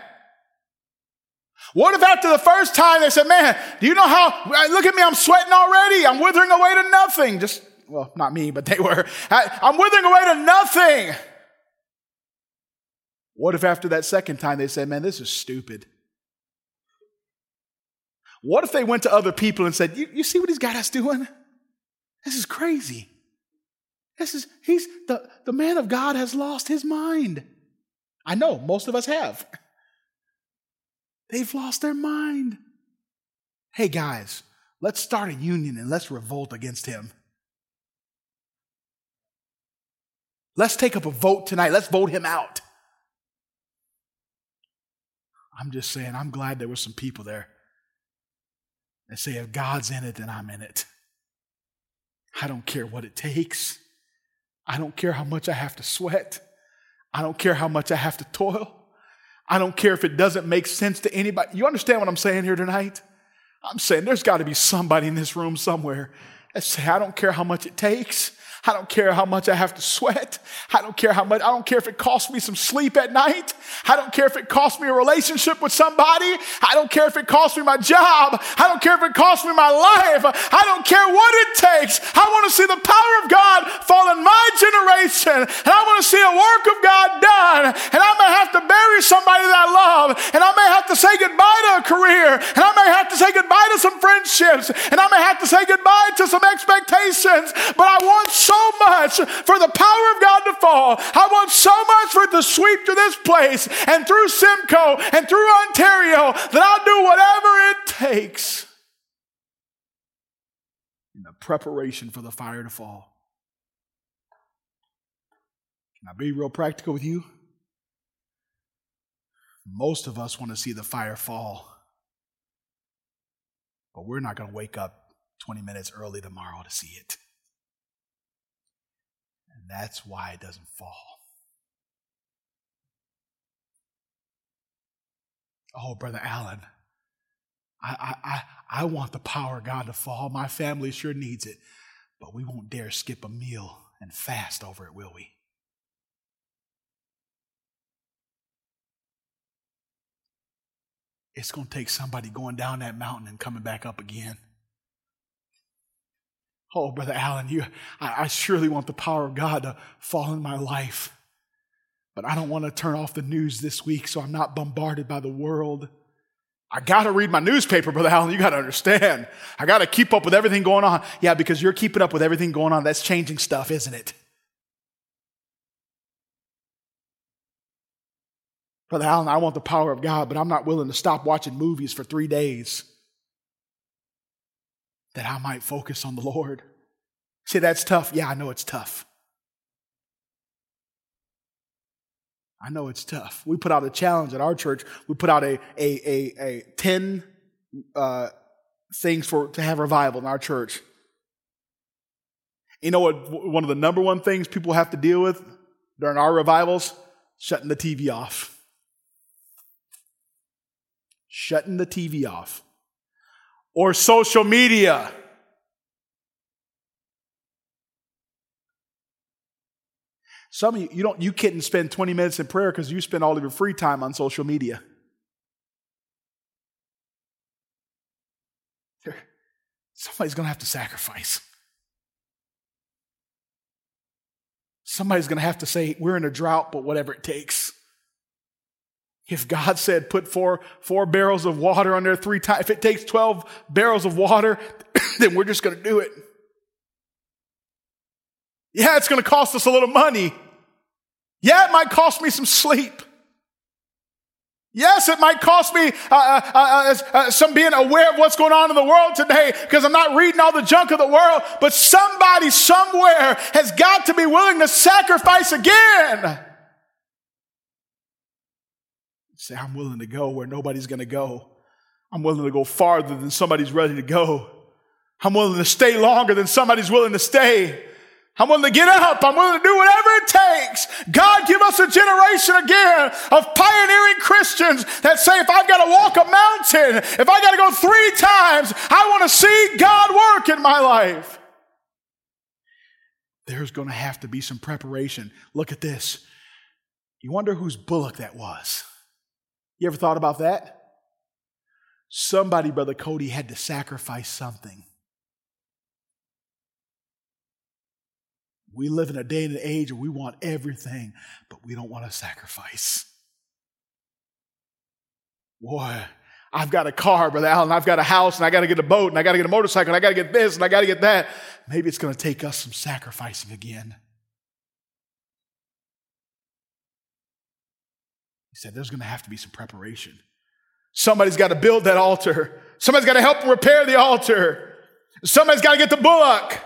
Speaker 1: What if after the first time they said, Man, do you know how? Uh, look at me, I'm sweating already. I'm withering away to nothing. Just, well, not me, but they were. I'm withering away to nothing. What if after that second time they said, man, this is stupid? What if they went to other people and said, you, you see what he's got us doing? This is crazy. This is, he's, the, the man of God has lost his mind. I know, most of us have. They've lost their mind. Hey guys, let's start a union and let's revolt against him. Let's take up a vote tonight. Let's vote him out. I'm just saying, I'm glad there were some people there that say, if God's in it, then I'm in it. I don't care what it takes. I don't care how much I have to sweat. I don't care how much I have to toil. I don't care if it doesn't make sense to anybody. You understand what I'm saying here tonight? I'm saying there's got to be somebody in this room somewhere that say, I don't care how much it takes. I don't care how much I have to sweat. I don't care how much, I don't care if it costs me some sleep at night. I don't care if it costs me a relationship with somebody. I don't care if it costs me my job. I don't care if it costs me my life. I don't care what it takes. I want to see the power of God fall in my generation. And I want to see a work of God done. And I may have to bury somebody that I love. And I may have to say goodbye to a career. And I may have to say goodbye to some friendships. And I may have to say goodbye to some expectations. But I want so much for the power of God to fall. I want so much for it to sweep to this place and through Simcoe and through Ontario that I'll do whatever it takes in the preparation for the fire to fall. Can I be real practical with you? Most of us want to see the fire fall, but we're not going to wake up 20 minutes early tomorrow to see it. That's why it doesn't fall. Oh, Brother Allen, I, I, I want the power of God to fall. My family sure needs it. But we won't dare skip a meal and fast over it, will we? It's going to take somebody going down that mountain and coming back up again. Oh, Brother Allen, you, I, I surely want the power of God to fall in my life. But I don't want to turn off the news this week so I'm not bombarded by the world. I got to read my newspaper, Brother Allen. You got to understand. I got to keep up with everything going on. Yeah, because you're keeping up with everything going on. That's changing stuff, isn't it? Brother Allen, I want the power of God, but I'm not willing to stop watching movies for three days that I might focus on the Lord. See, that's tough. Yeah, I know it's tough. I know it's tough. We put out a challenge at our church. We put out a, a, a, a 10 uh, things for to have revival in our church. You know what? One of the number one things people have to deal with during our revivals? Shutting the TV off shutting the TV off, or social media. Some of you, you don't, you couldn't spend 20 minutes in prayer because you spend all of your free time on social media. Somebody's to have to sacrifice. Somebody's to have to say, We're in a drought, but whatever it takes. If God said put four, four barrels of water on there three times, if it takes 12 barrels of water, then we're just going to do it. Yeah, it's going to cost us a little money. Yeah, it might cost me some sleep. Yes, it might cost me uh, uh, uh, uh, uh some being aware of what's going on in the world today because I'm not reading all the junk of the world, but somebody somewhere has got to be willing to sacrifice again. Say, I'm willing to go where nobody's going to go. I'm willing to go farther than somebody's ready to go. I'm willing to stay longer than somebody's willing to stay. I'm willing to get up. I'm willing to do whatever it takes. God, give us a generation again of pioneering Christians that say, if I've got to walk a mountain, if I got to go three times, I want to see God work in my life. There's going to have to be some preparation. Look at this. You wonder whose bullock that was. You ever thought about that? Somebody, Brother Cody, had to sacrifice something. We live in a day and an age where we want everything, but we don't want to sacrifice. Boy, I've got a car, Brother Allen, I've got a house, and I got to get a boat, and I got to get a motorcycle, and I got to get this, and I got to get that. Maybe it's going to take us some sacrificing again. He said, There's going to have to be some preparation. Somebody's got to build that altar. Somebody's got to help repair the altar. Somebody's got to get the bullock.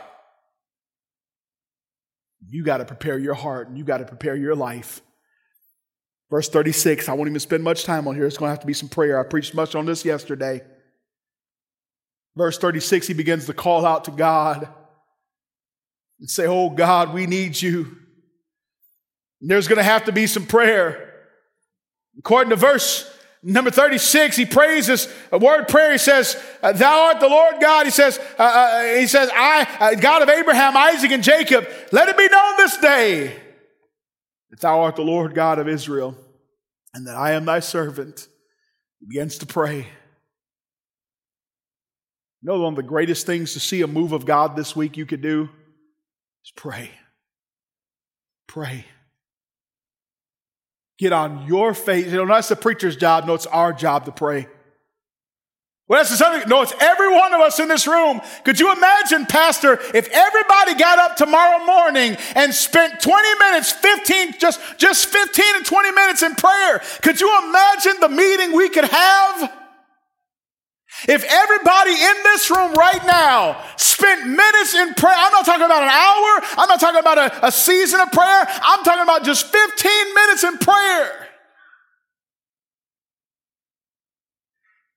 Speaker 1: You got to prepare your heart and you got to prepare your life. Verse 36, I won't even spend much time on here. It's going to have to be some prayer. I preached much on this yesterday. Verse 36, he begins to call out to God and say, Oh God, we need you. And there's going to have to be some prayer. According to verse number 36, he praises a word prayer. He says, uh, Thou art the Lord God. He says, uh, uh, He says, I, uh, God of Abraham, Isaac, and Jacob, let it be known this day that thou art the Lord God of Israel, and that I am thy servant. He begins to pray. You know, one of the greatest things to see a move of God this week you could do is pray. Pray. Get on your face. You know, that's the preacher's job. No, it's our job to pray. Well, that's the subject. No, it's every one of us in this room. Could you imagine, Pastor, if everybody got up tomorrow morning and spent 20 minutes, 15, just, just 15 and 20 minutes in prayer? Could you imagine the meeting we could have? If everybody in this room right now spent minutes in prayer, I'm not talking about an hour, I'm not talking about a, a season of prayer, I'm talking about just 15 minutes in prayer.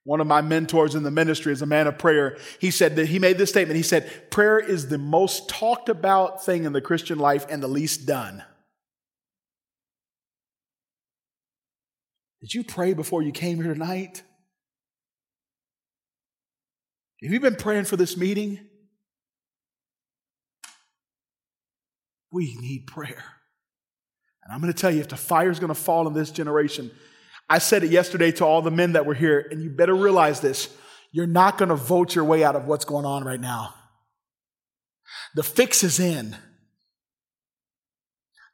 Speaker 1: One of my mentors in the ministry is a man of prayer. He said that he made this statement. He said, Prayer is the most talked about thing in the Christian life and the least done. Did you pray before you came here tonight? Have you been praying for this meeting? We need prayer. And I'm going to tell you, if the fire is going to fall in this generation, I said it yesterday to all the men that were here, and you better realize this. You're not going to vote your way out of what's going on right now. The fix is in.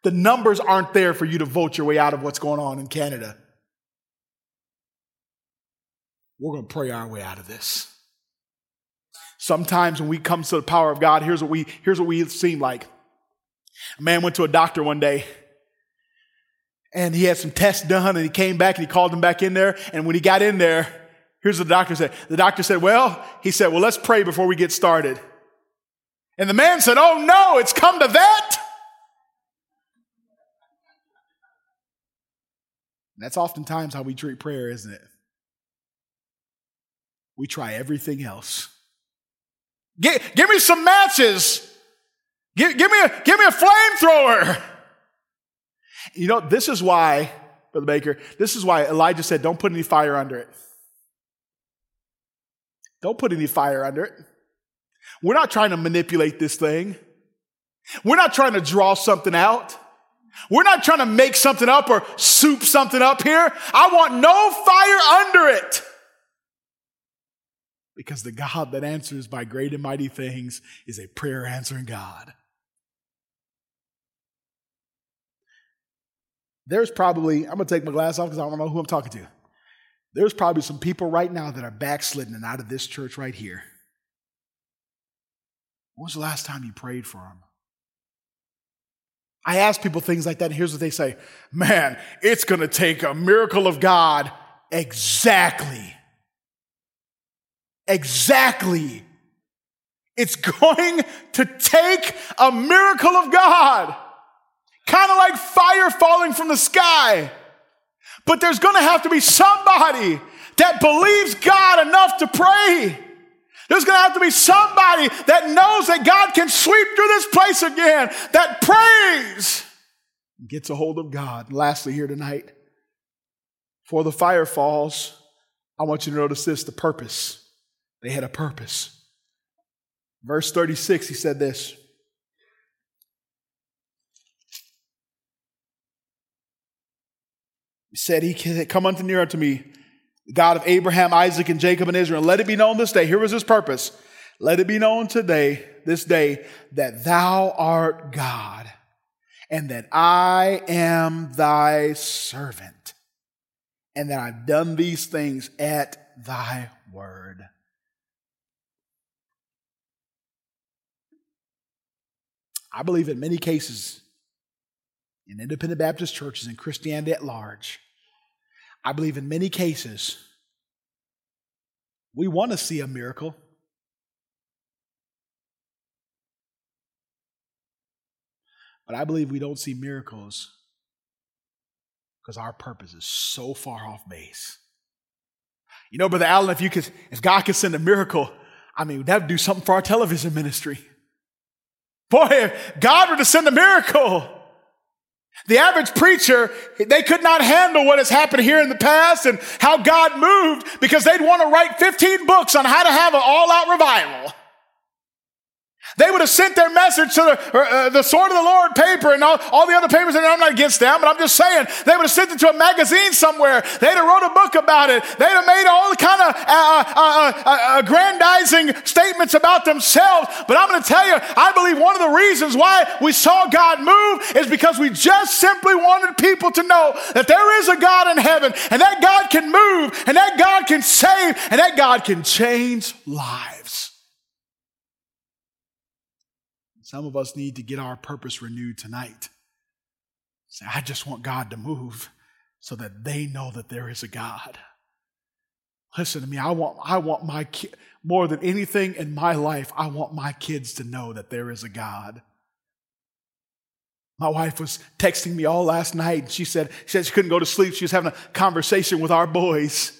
Speaker 1: The numbers aren't there for you to vote your way out of what's going on in Canada. We're going to pray our way out of this. Sometimes when we come to the power of God, here's what we, here's what we seem like. A man went to a doctor one day and he had some tests done and he came back and he called him back in there. And when he got in there, here's what the doctor said. The doctor said, well, he said, well, let's pray before we get started. And the man said, oh no, it's come to that. And that's oftentimes how we treat prayer, isn't it? We try everything else. Give, give me some matches. Give, give, me a, give me a flamethrower. You know, this is why, Brother Baker, this is why Elijah said, don't put any fire under it. Don't put any fire under it. We're not trying to manipulate this thing. We're not trying to draw something out. We're not trying to make something up or soup something up here. I want no fire under it. Because the God that answers by great and mighty things is a prayer answering God. There's probably, I'm going to take my glass off because I don't know who I'm talking to. There's probably some people right now that are backslidden and out of this church right here. When was the last time you prayed for them? I ask people things like that, and here's what they say Man, it's going to take a miracle of God. Exactly. Exactly. It's going to take a miracle of God. Kind of like fire falling from the sky. But there's going to have to be somebody that believes God enough to pray. There's going to have to be somebody that knows that God can sweep through this place again, that prays, gets a hold of God. Lastly, here tonight, before the fire falls, I want you to notice this the purpose. They had a purpose. Verse 36, he said this He said, He Come unto near unto me, the God of Abraham, Isaac, and Jacob and Israel. let it be known this day. Here was his purpose. Let it be known today, this day, that thou art God, and that I am thy servant, and that I've done these things at thy word. I believe in many cases, in independent Baptist churches and Christianity at large, I believe in many cases, we want to see a miracle. But I believe we don't see miracles because our purpose is so far off base. You know, Brother Allen, if you could, if God could send a miracle, I mean, that would have to do something for our television ministry. Boy, if God were to send a miracle, the average preacher, they could not handle what has happened here in the past and how God moved because they'd want to write 15 books on how to have an all out revival. They would have sent their message to the, uh, the Sword of the Lord paper and all, all the other papers, and I'm not against them, but I'm just saying, they would have sent it to a magazine somewhere. They'd have wrote a book about it. They'd have made all kind of uh, uh, uh, uh aggrandizing statements about themselves. But I'm going to tell you, I believe one of the reasons why we saw God move is because we just simply wanted people to know that there is a God in heaven, and that God can move, and that God can save, and that God can change lives. Some of us need to get our purpose renewed tonight. Say, I just want God to move so that they know that there is a God. Listen to me. I want, I want my ki- more than anything in my life, I want my kids to know that there is a God. My wife was texting me all last night. And she said, she said she couldn't go to sleep. She was having a conversation with our boys.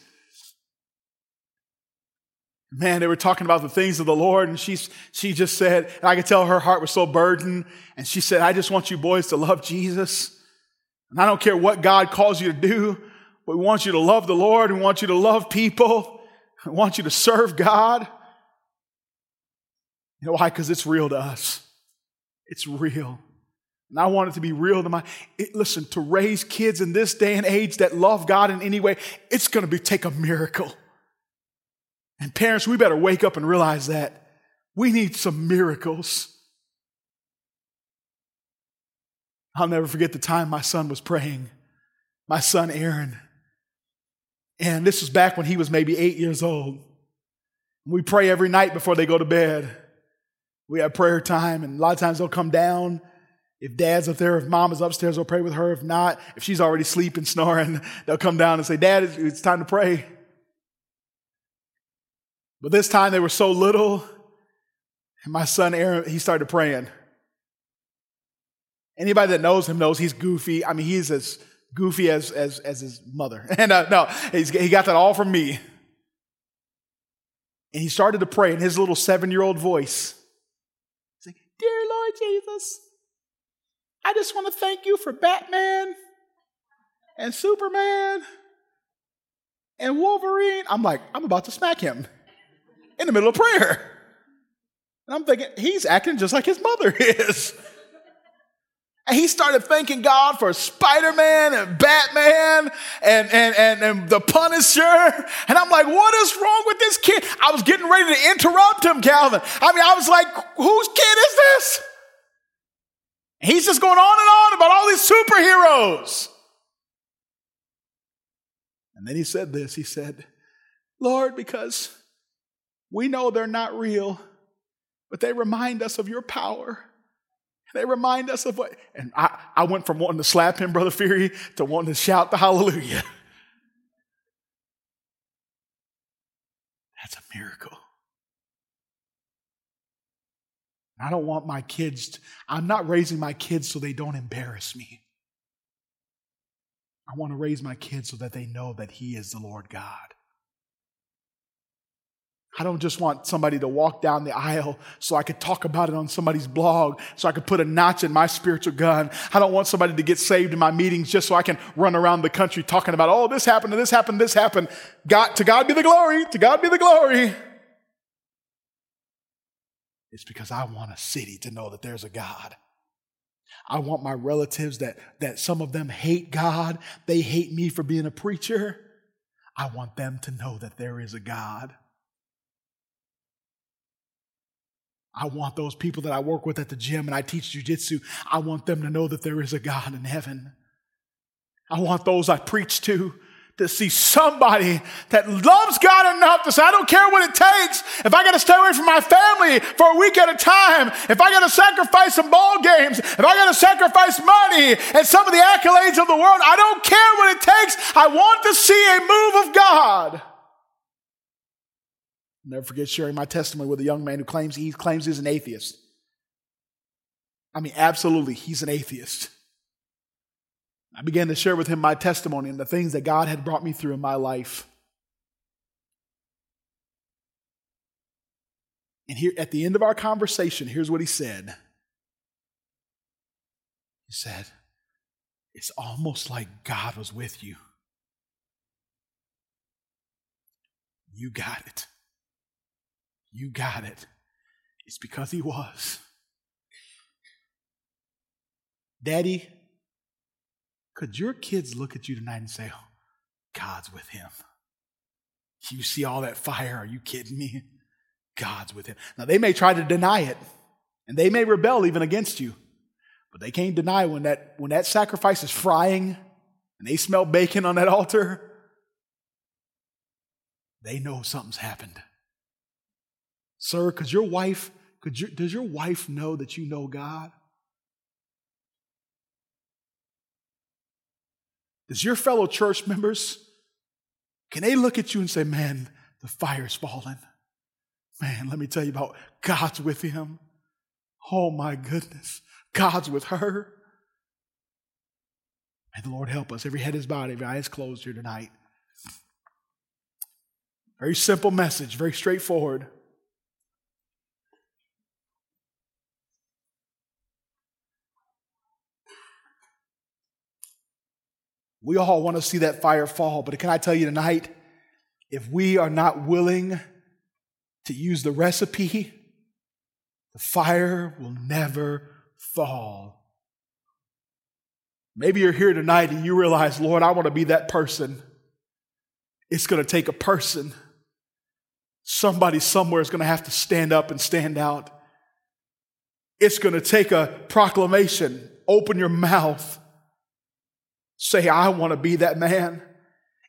Speaker 1: Man, they were talking about the things of the Lord, and she, she just said, I could tell her heart was so burdened. And she said, I just want you boys to love Jesus. And I don't care what God calls you to do, but we want you to love the Lord. We want you to love people. We want you to serve God. You know why? Because it's real to us. It's real. And I want it to be real to my, it, listen, to raise kids in this day and age that love God in any way, it's going to be, take a miracle. And parents, we better wake up and realize that we need some miracles. I'll never forget the time my son was praying, my son Aaron. And this was back when he was maybe eight years old. We pray every night before they go to bed. We have prayer time, and a lot of times they'll come down. If dad's up there, if mom is upstairs, they'll pray with her. If not, if she's already sleeping, snoring, they'll come down and say, Dad, it's time to pray. But this time they were so little, and my son Aaron, he started praying. Anybody that knows him knows he's goofy. I mean, he's as goofy as, as, as his mother. And uh, no, he got that all from me. And he started to pray in his little seven year old voice. He's like, Dear Lord Jesus, I just want to thank you for Batman and Superman and Wolverine. I'm like, I'm about to smack him in the middle of prayer. And I'm thinking, he's acting just like his mother is. And he started thanking God for Spider Man and Batman and, and, and, and the Punisher. And I'm like, what is wrong with this kid? I was getting ready to interrupt him, Calvin. I mean, I was like, whose kid is this? He's just going on and on about all these superheroes. And then he said this he said, Lord, because we know they're not real, but they remind us of your power. They remind us of what, and I, I went from wanting to slap him, Brother Fury, to wanting to shout the hallelujah. That's a miracle. I don't want my kids, to, I'm not raising my kids so they don't embarrass me. I want to raise my kids so that they know that He is the Lord God. I don't just want somebody to walk down the aisle so I could talk about it on somebody's blog, so I could put a notch in my spiritual gun. I don't want somebody to get saved in my meetings just so I can run around the country talking about, oh, this happened, this happened, this happened. God, to God be the glory, to God be the glory. It's because I want a city to know that there's a God. I want my relatives that, that some of them hate God, they hate me for being a preacher. I want them to know that there is a God. I want those people that I work with at the gym and I teach jujitsu, I want them to know that there is a God in heaven. I want those I preach to to see somebody that loves God enough to say, I don't care what it takes. If I got to stay away from my family for a week at a time, if I got to sacrifice some ball games, if I got to sacrifice money and some of the accolades of the world, I don't care what it takes. I want to see a move of God. Never forget sharing my testimony with a young man who claims he claims he's an atheist. I mean, absolutely, he's an atheist. I began to share with him my testimony and the things that God had brought me through in my life. And here at the end of our conversation, here's what he said. He said, It's almost like God was with you. You got it. You got it. It's because he was. Daddy, could your kids look at you tonight and say, oh, God's with him? You see all that fire? Are you kidding me? God's with him. Now, they may try to deny it, and they may rebel even against you, but they can't deny when that, when that sacrifice is frying and they smell bacon on that altar, they know something's happened. Sir, could your wife, could does your wife know that you know God? Does your fellow church members, can they look at you and say, man, the fire's falling? Man, let me tell you about God's with him. Oh my goodness. God's with her. May the Lord help us. Every head is bowed, every eye is closed here tonight. Very simple message, very straightforward. We all want to see that fire fall, but can I tell you tonight, if we are not willing to use the recipe, the fire will never fall. Maybe you're here tonight and you realize, Lord, I want to be that person. It's going to take a person. Somebody somewhere is going to have to stand up and stand out. It's going to take a proclamation. Open your mouth. Say, I want to be that man.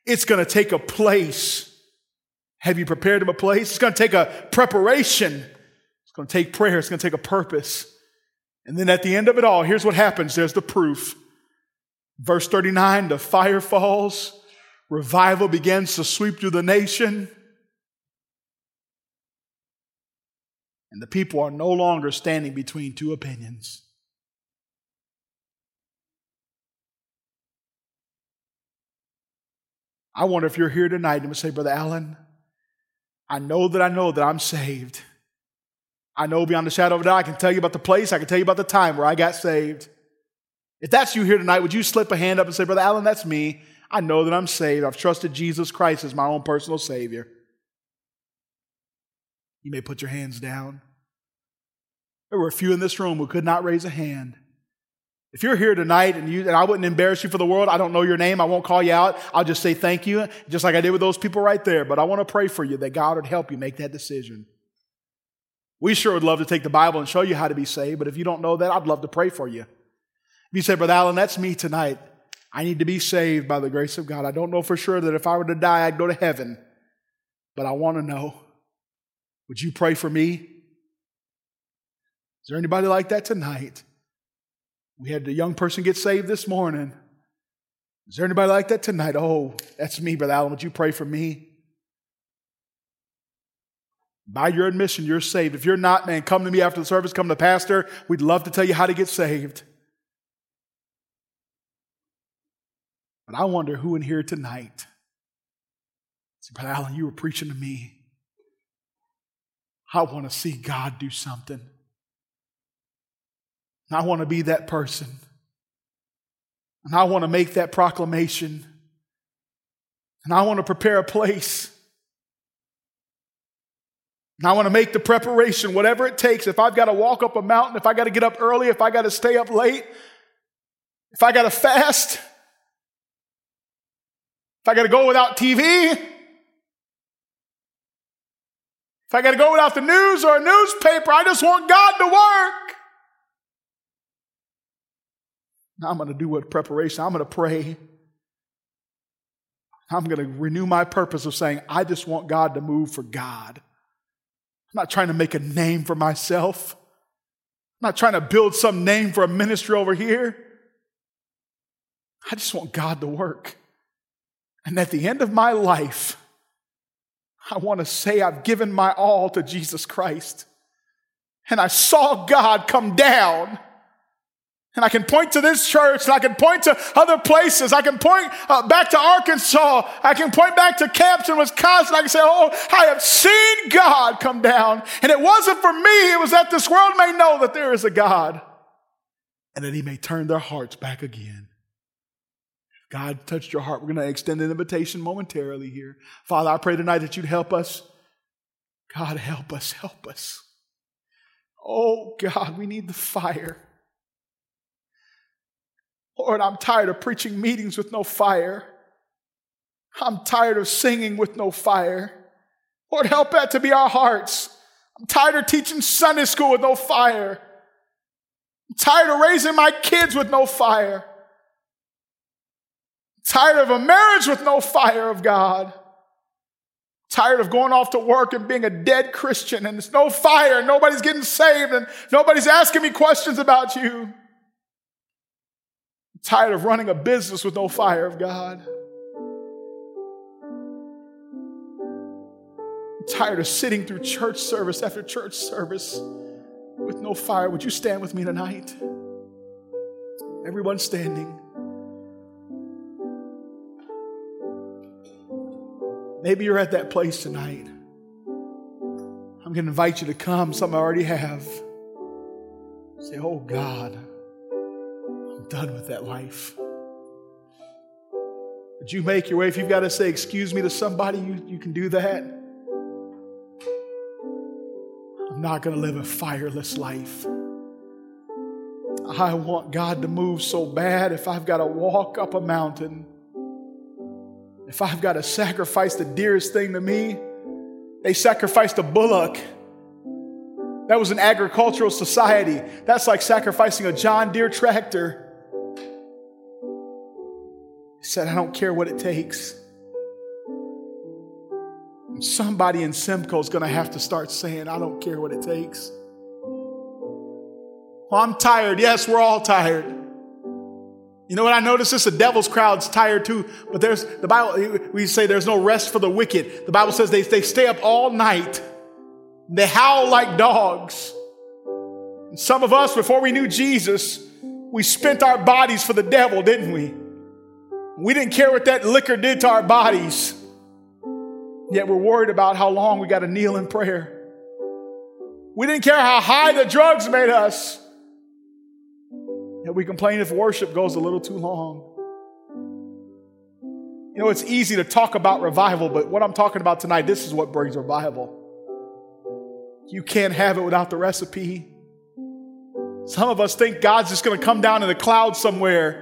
Speaker 1: It's going to take a place. Have you prepared him a place? It's going to take a preparation. It's going to take prayer. It's going to take a purpose. And then at the end of it all, here's what happens. There's the proof. Verse 39, the fire falls. Revival begins to sweep through the nation. And the people are no longer standing between two opinions. I wonder if you're here tonight and would say, Brother Allen, I know that I know that I'm saved. I know beyond the shadow of a doubt, I can tell you about the place, I can tell you about the time where I got saved. If that's you here tonight, would you slip a hand up and say, Brother Allen, that's me. I know that I'm saved. I've trusted Jesus Christ as my own personal Savior. You may put your hands down. There were a few in this room who could not raise a hand. If you're here tonight and you and I wouldn't embarrass you for the world, I don't know your name, I won't call you out. I'll just say thank you, just like I did with those people right there. But I want to pray for you that God would help you make that decision. We sure would love to take the Bible and show you how to be saved, but if you don't know that, I'd love to pray for you. If you say, Brother Allen, that's me tonight. I need to be saved by the grace of God. I don't know for sure that if I were to die, I'd go to heaven, but I want to know. Would you pray for me? Is there anybody like that tonight? We had a young person get saved this morning. Is there anybody like that tonight? Oh, that's me, Brother Allen. Would you pray for me? By your admission, you're saved. If you're not, man, come to me after the service, come to the pastor. We'd love to tell you how to get saved. But I wonder who in here tonight. See, Brother Allen, you were preaching to me. I want to see God do something. And I want to be that person. And I want to make that proclamation. And I want to prepare a place. And I want to make the preparation, whatever it takes. If I've got to walk up a mountain, if I got to get up early, if I got to stay up late, if I got to fast, if I got to go without TV, if I got to go without the news or a newspaper, I just want God to work. I'm going to do what preparation. I'm going to pray. I'm going to renew my purpose of saying, I just want God to move for God. I'm not trying to make a name for myself. I'm not trying to build some name for a ministry over here. I just want God to work. And at the end of my life, I want to say I've given my all to Jesus Christ. And I saw God come down and I can point to this church, and I can point to other places. I can point uh, back to Arkansas. I can point back to camps in Wisconsin. I can say, Oh, I have seen God come down. And it wasn't for me, it was that this world may know that there is a God and that He may turn their hearts back again. God touched your heart. We're going to extend an invitation momentarily here. Father, I pray tonight that you'd help us. God, help us, help us. Oh, God, we need the fire. Lord, I'm tired of preaching meetings with no fire. I'm tired of singing with no fire. Lord, help that to be our hearts. I'm tired of teaching Sunday school with no fire. I'm tired of raising my kids with no fire. I'm tired of a marriage with no fire of God. I'm tired of going off to work and being a dead Christian and there's no fire nobody's getting saved and nobody's asking me questions about you tired of running a business with no fire of God. I'm tired of sitting through church service after church service with no fire. Would you stand with me tonight? Everyone standing. Maybe you're at that place tonight. I'm going to invite you to come. Some I already have. Say, Oh God, done with that life. Would you make your way? If you've got to say, Excuse me to somebody, you, you can do that. I'm not going to live a fireless life. I want God to move so bad if I've got to walk up a mountain, if I've got to sacrifice the dearest thing to me. They sacrificed a bullock. That was an agricultural society. That's like sacrificing a John Deere tractor. Said, I don't care what it takes. Somebody in Simcoe is going to have to start saying, I don't care what it takes. Well, I'm tired. Yes, we're all tired. You know what I notice? This the devil's crowd's tired too. But there's the Bible, we say there's no rest for the wicked. The Bible says they, they stay up all night. They howl like dogs. And some of us, before we knew Jesus, we spent our bodies for the devil, didn't we? We didn't care what that liquor did to our bodies. Yet we're worried about how long we got to kneel in prayer. We didn't care how high the drugs made us. Yet we complain if worship goes a little too long. You know, it's easy to talk about revival, but what I'm talking about tonight, this is what brings revival. You can't have it without the recipe. Some of us think God's just going to come down in the cloud somewhere.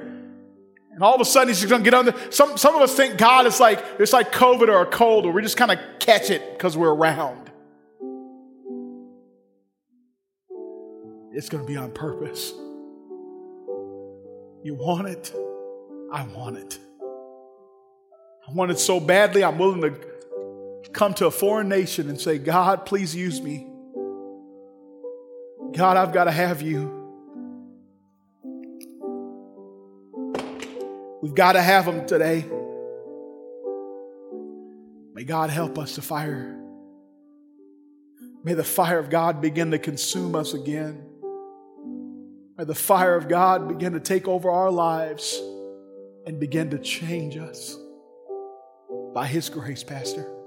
Speaker 1: And all of a sudden he's just going to get under. Some, some of us think God is like, it's like COVID or a cold, or we just kind of catch it because we're around. It's going to be on purpose. You want it? I want it. I want it so badly, I'm willing to come to a foreign nation and say, God, please use me. God, I've got to have you. We've got to have them today. May God help us to fire. May the fire of God begin to consume us again. May the fire of God begin to take over our lives and begin to change us by His grace, Pastor.